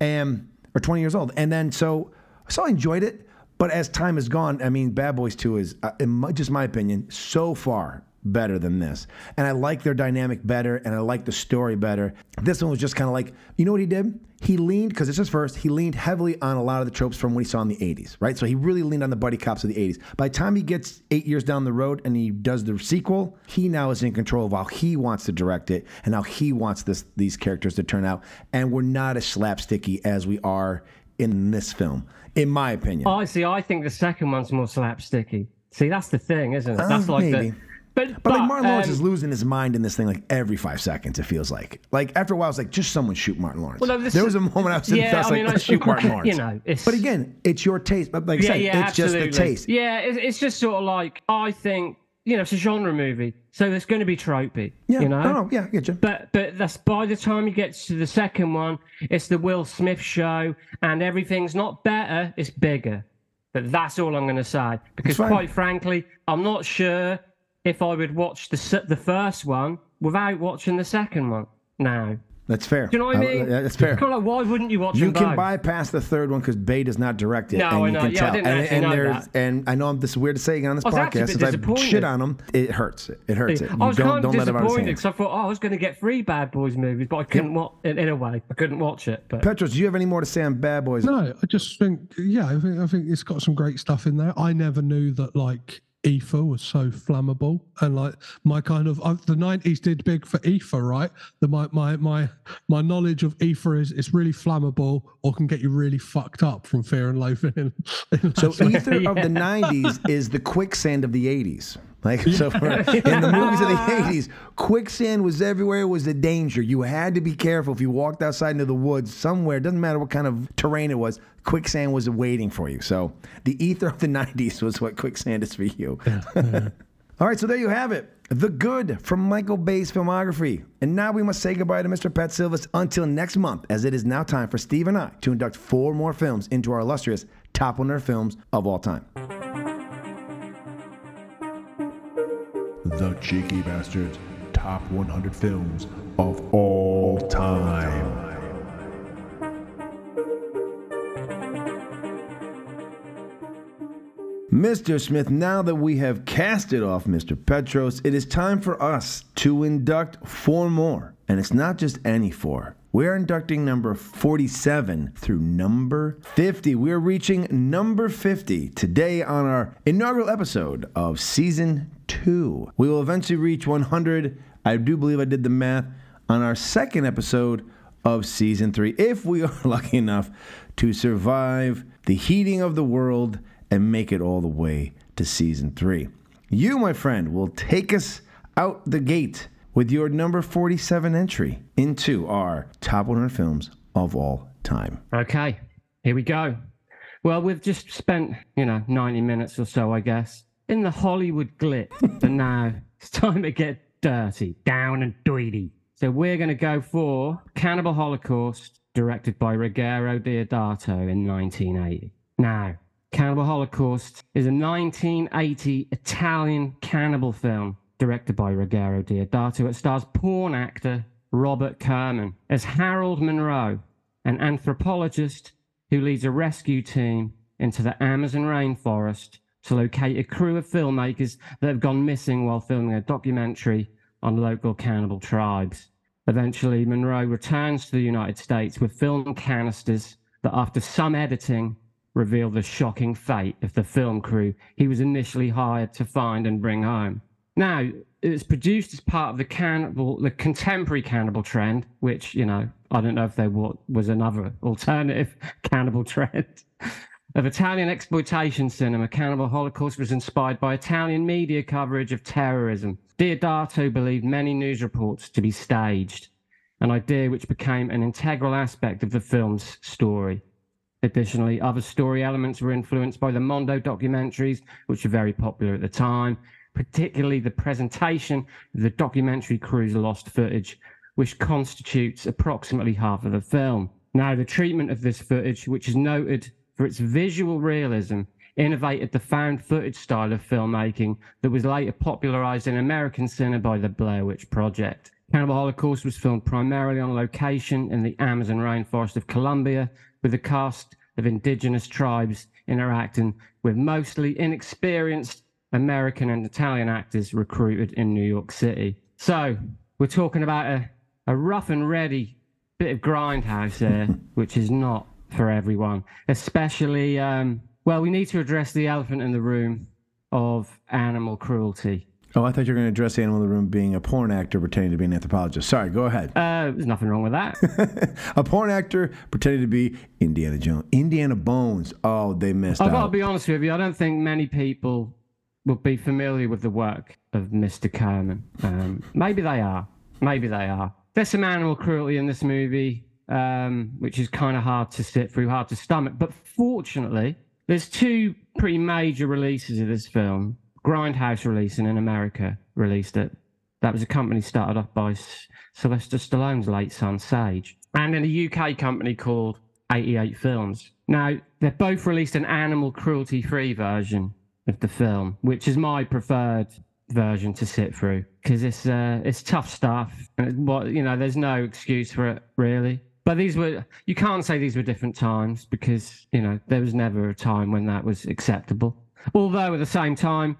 and or 20 years old, and then so so I enjoyed it. But as time has gone, I mean, Bad Boys 2 is, uh, in my, just my opinion, so far better than this. And I like their dynamic better, and I like the story better. This one was just kind of like, you know what he did? He leaned, because it's his first, he leaned heavily on a lot of the tropes from what he saw in the 80s, right? So he really leaned on the buddy cops of the 80s. By the time he gets eight years down the road and he does the sequel, he now is in control of how he wants to direct it and how he wants this these characters to turn out. And we're not as slapsticky as we are in this film, in my opinion. I see. I think the second one's more slapsticky. See, that's the thing, isn't it? That's Uh, like maybe. the. But, But, like Martin Lawrence um, is losing his mind in this thing like every five seconds. It feels like like after a while, it's like just someone shoot Martin Lawrence. Well, no, there was a moment I was yeah, I was I like, mean, let's shoot Martin Lawrence. you Lawrence. know, but again, it's your taste. But like I yeah, said, yeah, it's absolutely. just the taste. Yeah, it's, it's just sort of like I think you know it's a genre movie, so it's going to be tropey. Yeah, you know. no, no, yeah, I get you. But but that's by the time you get to the second one, it's the Will Smith show, and everything's not better, it's bigger. But that's all I'm going to say because quite frankly, I'm not sure if I would watch the the first one without watching the second one. Now, That's fair. do you know what I Uh, mean? that's fair. Kind of like, why wouldn't you watch You them can both? bypass the third one because Bay does not direct it, No, and I you know. can Yeah, I tell. didn't and, and know there's that. and I know this is weird to say again on this I was podcast bit since I disappointed. shit on them. It hurts. It, it hurts it. You I was don't kind of don't let it out of disappointed because I thought, oh, I was going to get three Bad Boys movies, but I couldn't watch in, in a way. I couldn't watch it. But Petros, do you have any more to say on Bad Boys? No, I just think, yeah, I think I think it's got some great stuff in there. I never knew that like ether was so flammable, and like my kind of uh, the nineties did big for ether, right? The my my my my knowledge of ether is it's really flammable or can get you really fucked up from fear and loathing. In, in So Las Vegas. ether of the '90s is the quicksand of the '80s. Like so, for, in the movies of the '80s, quicksand was everywhere. It was a danger. You had to be careful if you walked outside into the woods somewhere. Doesn't matter what kind of terrain it was. Quicksand was waiting for you. So the ether of the '90s was what quicksand is for you. All right, so there you have it. The Good from Michael Bay's filmography. And now we must say goodbye to Mr. Patsilivas until next month, as it is now time for Steve and I to induct four more films into our illustrious top 100 films of all time. The Cheeky Basterds Top 100 Films of All Time. Mr. Smith, now that we have casted off Mr. Petros, it is time for us to induct four more. And it's not just any four. We're inducting number 47 through number 50. We're reaching number 50 today on our inaugural episode of season two. We will eventually reach 100. I do believe I did the math on our second episode of season three, if we are lucky enough to survive the heating of the world and make it all the way to season three. You, my friend, will take us out the gate with your number 47 entry into our top 100 films of all time. Okay, here we go. Well, we've just spent, you know, 90 minutes or so, I guess, in the Hollywood glitz. but now it's time to get dirty, down and dirty. So we're going to go for Cannibal Holocaust, directed by Ruggero Deodato in 1980. Now, Cannibal Holocaust is a 1980 Italian cannibal film directed by Ruggero Deodato. It stars porn actor Robert Kerman as Harold Monroe, an anthropologist who leads a rescue team into the Amazon rainforest to locate a crew of filmmakers that have gone missing while filming a documentary on local cannibal tribes. Eventually, Monroe returns to the United States with film canisters that, after some editing, reveal the shocking fate of the film crew he was initially hired to find and bring home. Now, it's produced as part of the cannibal, the contemporary cannibal trend, which, you know, I don't know if there was another alternative cannibal trend. Of Italian exploitation cinema, Cannibal Holocaust was inspired by Italian media coverage of terrorism. Deodato believed many news reports to be staged, an idea which became an integral aspect of the film's story. Additionally, other story elements were influenced by the Mondo documentaries, which were very popular at the time, particularly the presentation of the documentary crew's lost footage, which constitutes approximately half of the film. Now, the treatment of this footage, which is noted for its visual realism, innovated the found footage style of filmmaking that was later popularized in American cinema by the Blair Witch Project. Cannibal Holocaust was filmed primarily on location in the Amazon rainforest of Colombia, with a cast of indigenous tribes interacting with mostly inexperienced American and Italian actors recruited in New York City. So, we're talking about a, a rough and ready bit of grindhouse here, which is not for everyone, especially, um, well, we need to address the elephant in the room of animal cruelty. Oh, I thought you were going to address the animal in the room being a porn actor pretending to be an anthropologist. Sorry, go ahead. Uh, there's nothing wrong with that. a porn actor pretending to be Indiana Jones. Indiana Bones. Oh, they missed I've got to be honest with you, I don't think many people would be familiar with the work of Mr. Kerman. Um, maybe they are. Maybe they are. There's some animal cruelty in this movie, um, which is kind of hard to sit through, hard to stomach. But fortunately, there's two pretty major releases of this film. Grindhouse releasing in America released it. That was a company started off by Sylvester Stallone's late son, Sage. And then a UK company called 88 Films. Now, they've both released an animal cruelty free version of the film, which is my preferred version to sit through because it's uh, it's tough stuff. What you know, there's no excuse for it really. But these were you can't say these were different times because you know there was never a time when that was acceptable. Although at the same time,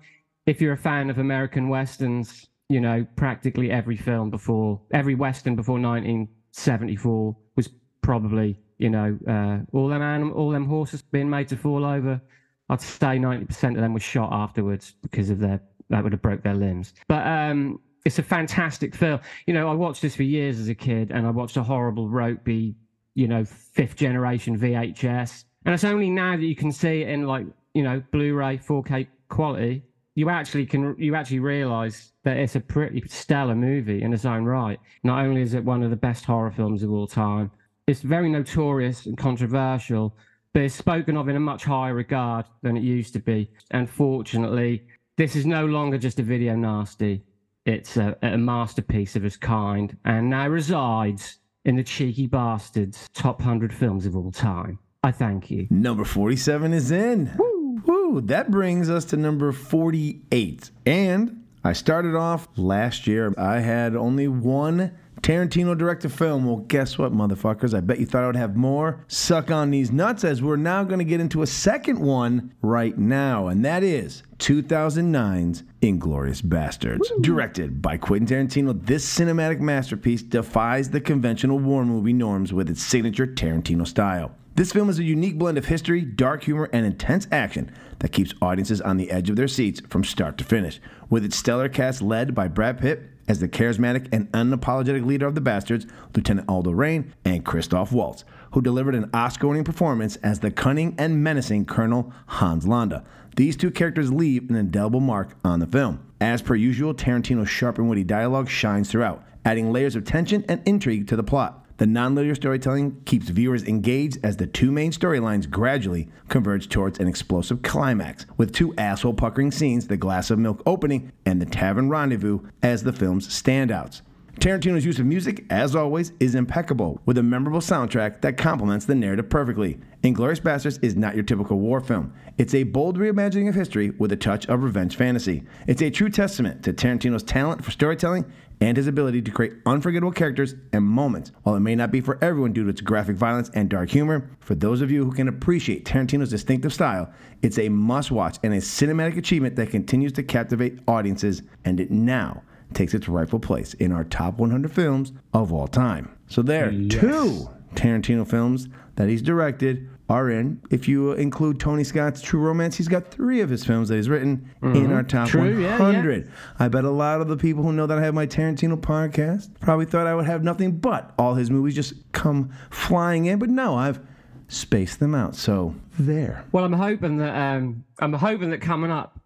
if you're a fan of American westerns, you know practically every film before every western before 1974 was probably you know uh, all them anim- all them horses being made to fall over. I'd say 90% of them were shot afterwards because of their that would have broke their limbs. But um, it's a fantastic film. You know, I watched this for years as a kid, and I watched a horrible ropey, you know, fifth generation VHS, and it's only now that you can see it in like you know Blu-ray 4K quality. You actually can you actually realize that it's a pretty stellar movie in its own right. Not only is it one of the best horror films of all time, it's very notorious and controversial, but it's spoken of in a much higher regard than it used to be. Unfortunately, this is no longer just a video nasty. It's a, a masterpiece of its kind and now resides in the Cheeky Basterds top 100 films of all time. I thank you. Number 47 is in. Woo. Woo. That brings us to number 48. And I started off last year. I had only one Tarantino directed film. Well, guess what, motherfuckers? I bet you thought I would have more. Suck on these nuts, as we're now going to get into a second one right now, and that is 2009's Inglourious Basterds. Directed by Quentin Tarantino, this cinematic masterpiece defies the conventional war movie norms with its signature Tarantino style. This film is a unique blend of history, dark humor, and intense action that keeps audiences on the edge of their seats from start to finish. With its stellar cast led by Brad Pitt as the charismatic and unapologetic leader of the Bastards, Lieutenant Aldo Raine, and Christoph Waltz, who delivered an Oscar winning performance as the cunning and menacing Colonel Hans Landa. These two characters leave an indelible mark on the film. As per usual, Tarantino's sharp and witty dialogue shines throughout, adding layers of tension and intrigue to the plot. The nonlinear storytelling keeps viewers engaged as the two main storylines gradually converge towards an explosive climax, with two asshole puckering scenes, the glass of milk opening and the tavern rendezvous, as the film's standouts. Tarantino's use of music, as always, is impeccable, with a memorable soundtrack that complements the narrative perfectly. Inglourious Basterds is not your typical war film. It's a bold reimagining of history with a touch of revenge fantasy. It's a true testament to Tarantino's talent for storytelling and his ability to create unforgettable characters and moments. While it may not be for everyone due to its graphic violence and dark humor, for those of you who can appreciate Tarantino's distinctive style, it's a must watch and a cinematic achievement that continues to captivate audiences, and it now takes its rightful place in our top 100 films of all time. So, there, are two Tarantino films that he's directed are in. If you include Tony Scott's True Romance, he's got three of his films that he's written in our top Mm-hmm. True, yeah, 100. I bet a lot of the people who know that I have my Tarantino podcast probably thought I would have nothing but all his movies just come flying in, but no, I've spaced them out. So, there. Well, I'm hoping that um, I'm hoping that coming up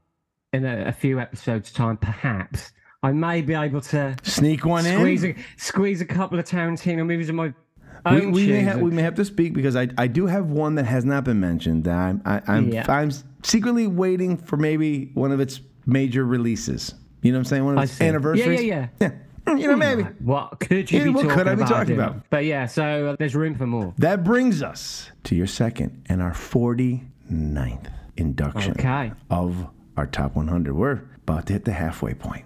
in a, a few episodes' time, perhaps I may be able to Sneak one squeeze in. a, squeeze a couple of Tarantino movies in my We, we may have we may have to speak because I, I do have one that has not been mentioned that I'm I, I'm Yeah. I'm secretly waiting for maybe one of its major releases. You know what I'm saying? One of its anniversaries. Yeah, yeah, yeah. You know maybe. What could you Yeah, be what talking could I be about? talking about? But yeah, so uh, there's room for more. That brings us to your second and our 49th induction Okay. of our top 100. We're about to hit the halfway point.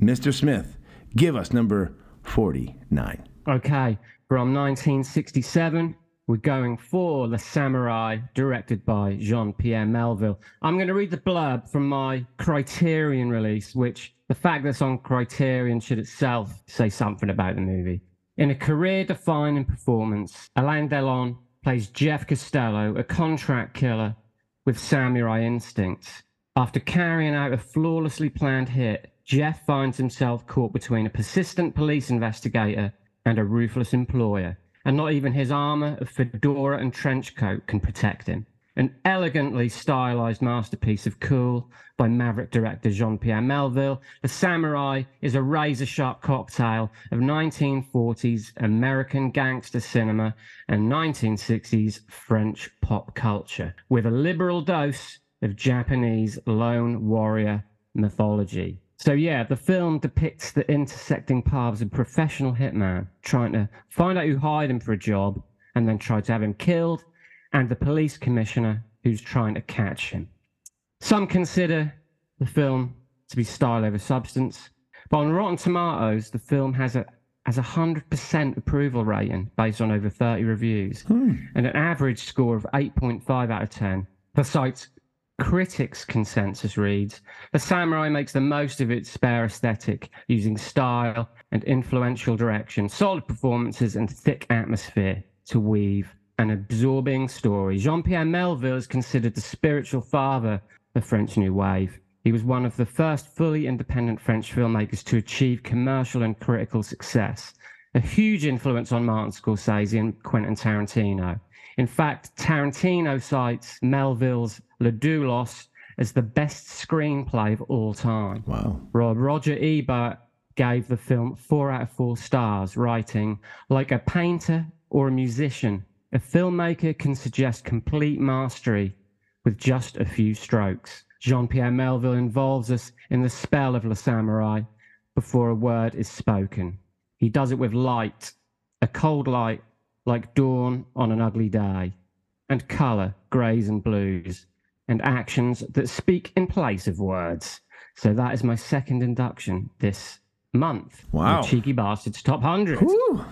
Mr. Smith, give us number 49. Okay, from 1967, we're going for The Samurai, directed by Jean Pierre Melville. I'm going to read the blurb from my Criterion release, which the fact that it's on Criterion should itself say something about the movie. In a career defining performance, Alain Delon plays Jeff Costello, a contract killer with samurai instincts. After carrying out a flawlessly planned hit, Jeff finds himself caught between a persistent police investigator and a ruthless employer, and not even his armor of fedora and trench coat can protect him. An elegantly stylized masterpiece of cool by maverick director Jean Pierre Melville, The Samurai is a razor sharp cocktail of 1940s American gangster cinema and 1960s French pop culture, with a liberal dose of Japanese lone warrior mythology. So, yeah, the film depicts the intersecting paths of a professional hitman trying to find out who hired him for a job and then try to have him killed, and the police commissioner who's trying to catch him. Some consider the film to be style over substance. But on Rotten Tomatoes, the film has a has a hundred percent approval rating based on over 30 reviews hmm. and an average score of 8.5 out of 10. The site's critics' consensus reads The Samurai makes the most of its spare aesthetic, using style and influential direction, solid performances, and thick atmosphere to weave an absorbing story. Jean Pierre Melville is considered the spiritual father of French New Wave. He was one of the first fully independent French filmmakers to achieve commercial and critical success, a huge influence on Martin Scorsese and Quentin Tarantino. In fact, Tarantino cites Melville's Le Doulos as the best screenplay of all time. Wow. Roger Ebert gave the film four out of four stars, writing, like a painter or a musician, a filmmaker can suggest complete mastery with just a few strokes. Jean Pierre Melville involves us in the spell of Le Samouraï before a word is spoken. He does it with light, a cold light like dawn on an ugly day, and colour, greys and blues, and actions that speak in place of words. So that is my second induction this month. Wow. Cheeky Basterds Top 100. Whew.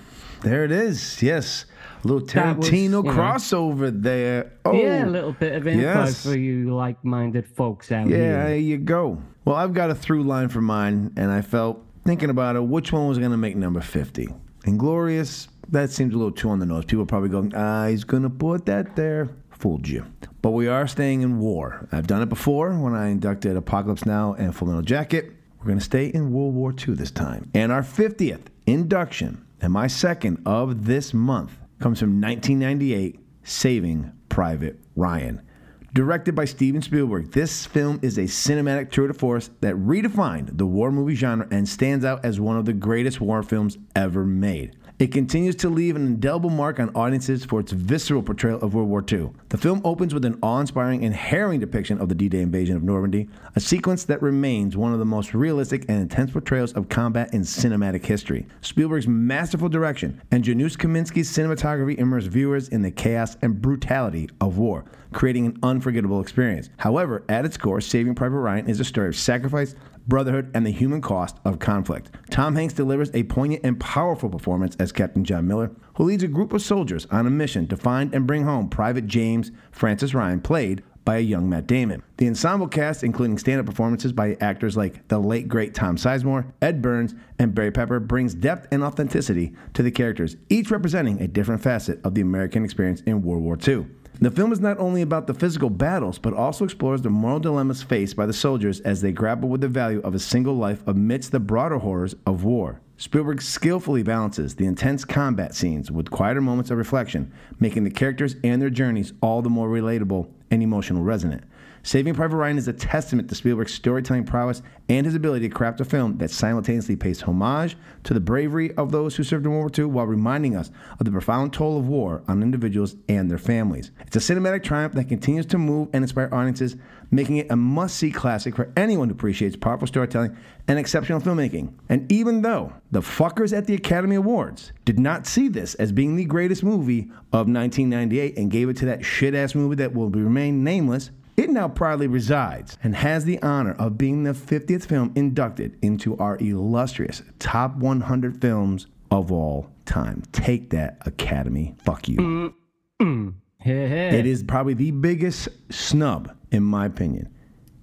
There it is. Yes. A little That was, Tarantino know- crossover there. Oh, Yeah, a little bit of info yes. for you like minded folks out there. Yeah, here. there you go. Well, I've got a through line for mine, and I felt thinking about it, which one was going to make number 50? Inglourious, that seems a little too on the nose. People are probably going, ah, he's going to put that there. Fooled you. But we are staying in war. I've done it before when I inducted Apocalypse Now and Full Metal Jacket. We're going to stay in World War II this time. And our 50th induction, and my second of this month, comes from 1998 Saving Private Ryan. Directed by Steven Spielberg, this film is a cinematic tour de force that redefined the war movie genre and stands out as one of the greatest war films ever made. It continues to leave an indelible mark on audiences for its visceral portrayal of World War II. The film opens with an awe inspiring and harrowing depiction of the D Day invasion of Normandy, a sequence that remains one of the most realistic and intense portrayals of combat in cinematic history. Spielberg's masterful direction and Janusz Kaminski's cinematography immerse viewers in the chaos and brutality of war, creating an unforgettable experience. However, at its core, Saving Private Ryan is a story of sacrifice, brotherhood, and the human cost of conflict. Tom Hanks delivers a poignant and powerful performance as Captain John Miller, who leads a group of soldiers on a mission to find and bring home Private James Francis Ryan, played by a young Matt Damon. The ensemble cast, including stand up performances by actors like the late great Tom Sizemore, Ed Burns, and Barry Pepper, brings depth and authenticity to the characters, each representing a different facet of the American experience in World War II. The film is not only about the physical battles, but also explores the moral dilemmas faced by the soldiers as they grapple with the value of a single life amidst the broader horrors of war. Spielberg skillfully balances the intense combat scenes with quieter moments of reflection, making the characters and their journeys all the more relatable and emotional resonant. Saving Private Ryan is a testament to Spielberg's storytelling prowess and his ability to craft a film that simultaneously pays homage to the bravery of those who served in World War II while reminding us of the profound toll of war on individuals and their families. It's a cinematic triumph that continues to move and inspire audiences, making it a must see classic for anyone who appreciates powerful storytelling and exceptional filmmaking. And even though the fuckers at the Academy Awards did not see this as being the greatest movie of 1998 and gave it to that shit ass movie that will remain nameless, it now proudly resides and has the honor of being the 50th film inducted into our illustrious top 100 films of all time. Take that, Academy. Fuck you. It is probably the biggest snub, in my opinion,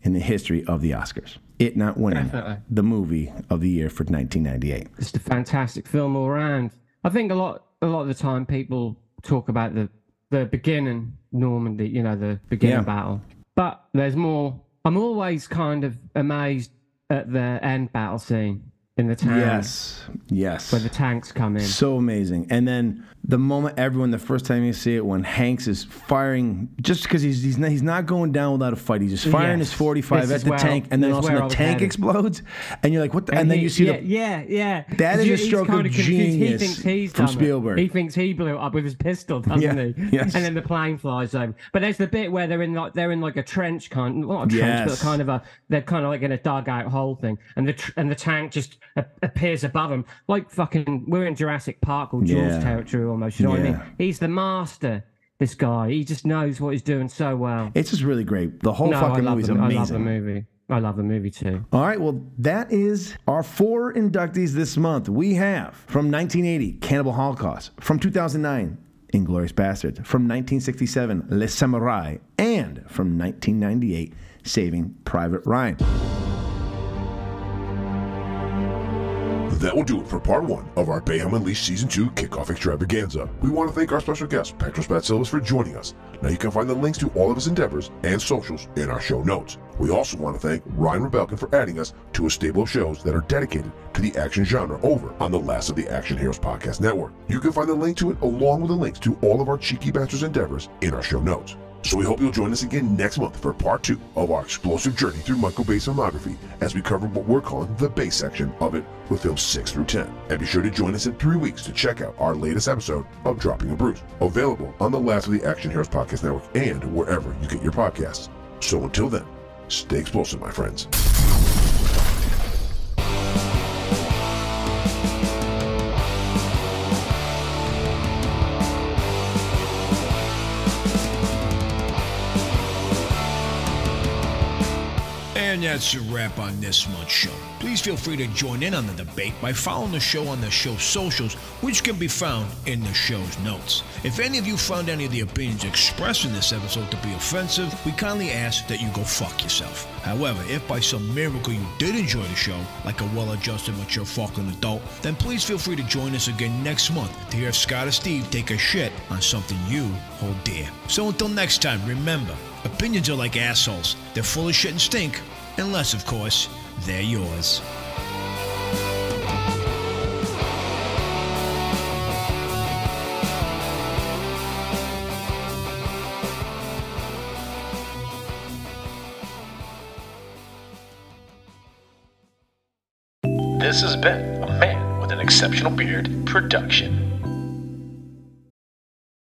in the history of the Oscars. It not winning Definitely. the movie of the year for 1998. It's a fantastic film all around. I think a lot a lot of the time people talk about the the beginning Normandy, you know, the beginning Yeah. battle. But there's more. I'm always kind of amazed at the end battle scene in the town Yes, yes. where the tanks come in. So amazing. And then the moment everyone, the first time you see it, when Hanks is firing, just because he's he's not, he's not going down without a fight. He's just firing Yes. his 45 This at the where- tank, and then this all of a sudden the tank headed. explodes, and you're like, what? The? And, then he- you see yeah, the. yeah, yeah. That is a stroke confused. genius He thinks he's from done it. Spielberg. He thinks he blew it up with his pistol, doesn't Yeah, he? yes. And then the plane flies over. But there's the bit where they're in like they're in like a trench kind, not a trench, Yes. but kind of a they're kind of like in a dugout hole thing, and the tr- and the tank just appears above him, like fucking we're in Jurassic Park or Jaws Yeah. territory almost. You know what I mean? He's the master. This guy, he just knows what he's doing so well. It's just really great. The whole no, fucking movie's the, I love the movie. I love the movie too. All right, well, that is our four inductees this month. We have from 1980, Cannibal Holocaust, from 2009, Inglourious Basterd, from 1967, Le Samouraï, and from 1998, Saving Private Ryan. That will do it for part one of our Bayhem Unleashed Season 2 kickoff extravaganza. We want to thank our special guest, Petros Patsilivas, for joining us. Now you can find the links to all of his endeavors and socials in our show notes. We also want to thank Ryan Rebelkin for adding us to a stable of shows that are dedicated to the action genre over on the Last of the Action Heroes Podcast Network. You can find the link to it along with the links to all of our Cheeky Basterds endeavors in our show notes. So we hope you'll join us again next month for part two of our explosive journey through Michael Bay's filmography as we cover what we're calling the Bay section of it with films 6 through 10. And be sure to join us in three weeks to check out our latest episode of Dropping a Bruce, available on the Last of the Action Heroes Podcast Network and wherever you get your podcasts. So until then, stay explosive, my friends. That's a wrap on this month's show. Please feel free to join in on the debate by following the show on the show's socials, which can be found in the show's notes. If any of you found any of the opinions expressed in this episode to be offensive, we kindly ask that you go fuck yourself. However, if by some miracle you did enjoy the show, like a well adjusted, mature fucking adult, then please feel free to join us again next month to hear Scott or Steve take a shit on something you hold dear. So until next time, remember opinions are like assholes, they're full of shit and stink, unless, of course, they're yours. This has been a Man with an Exceptional Beard production.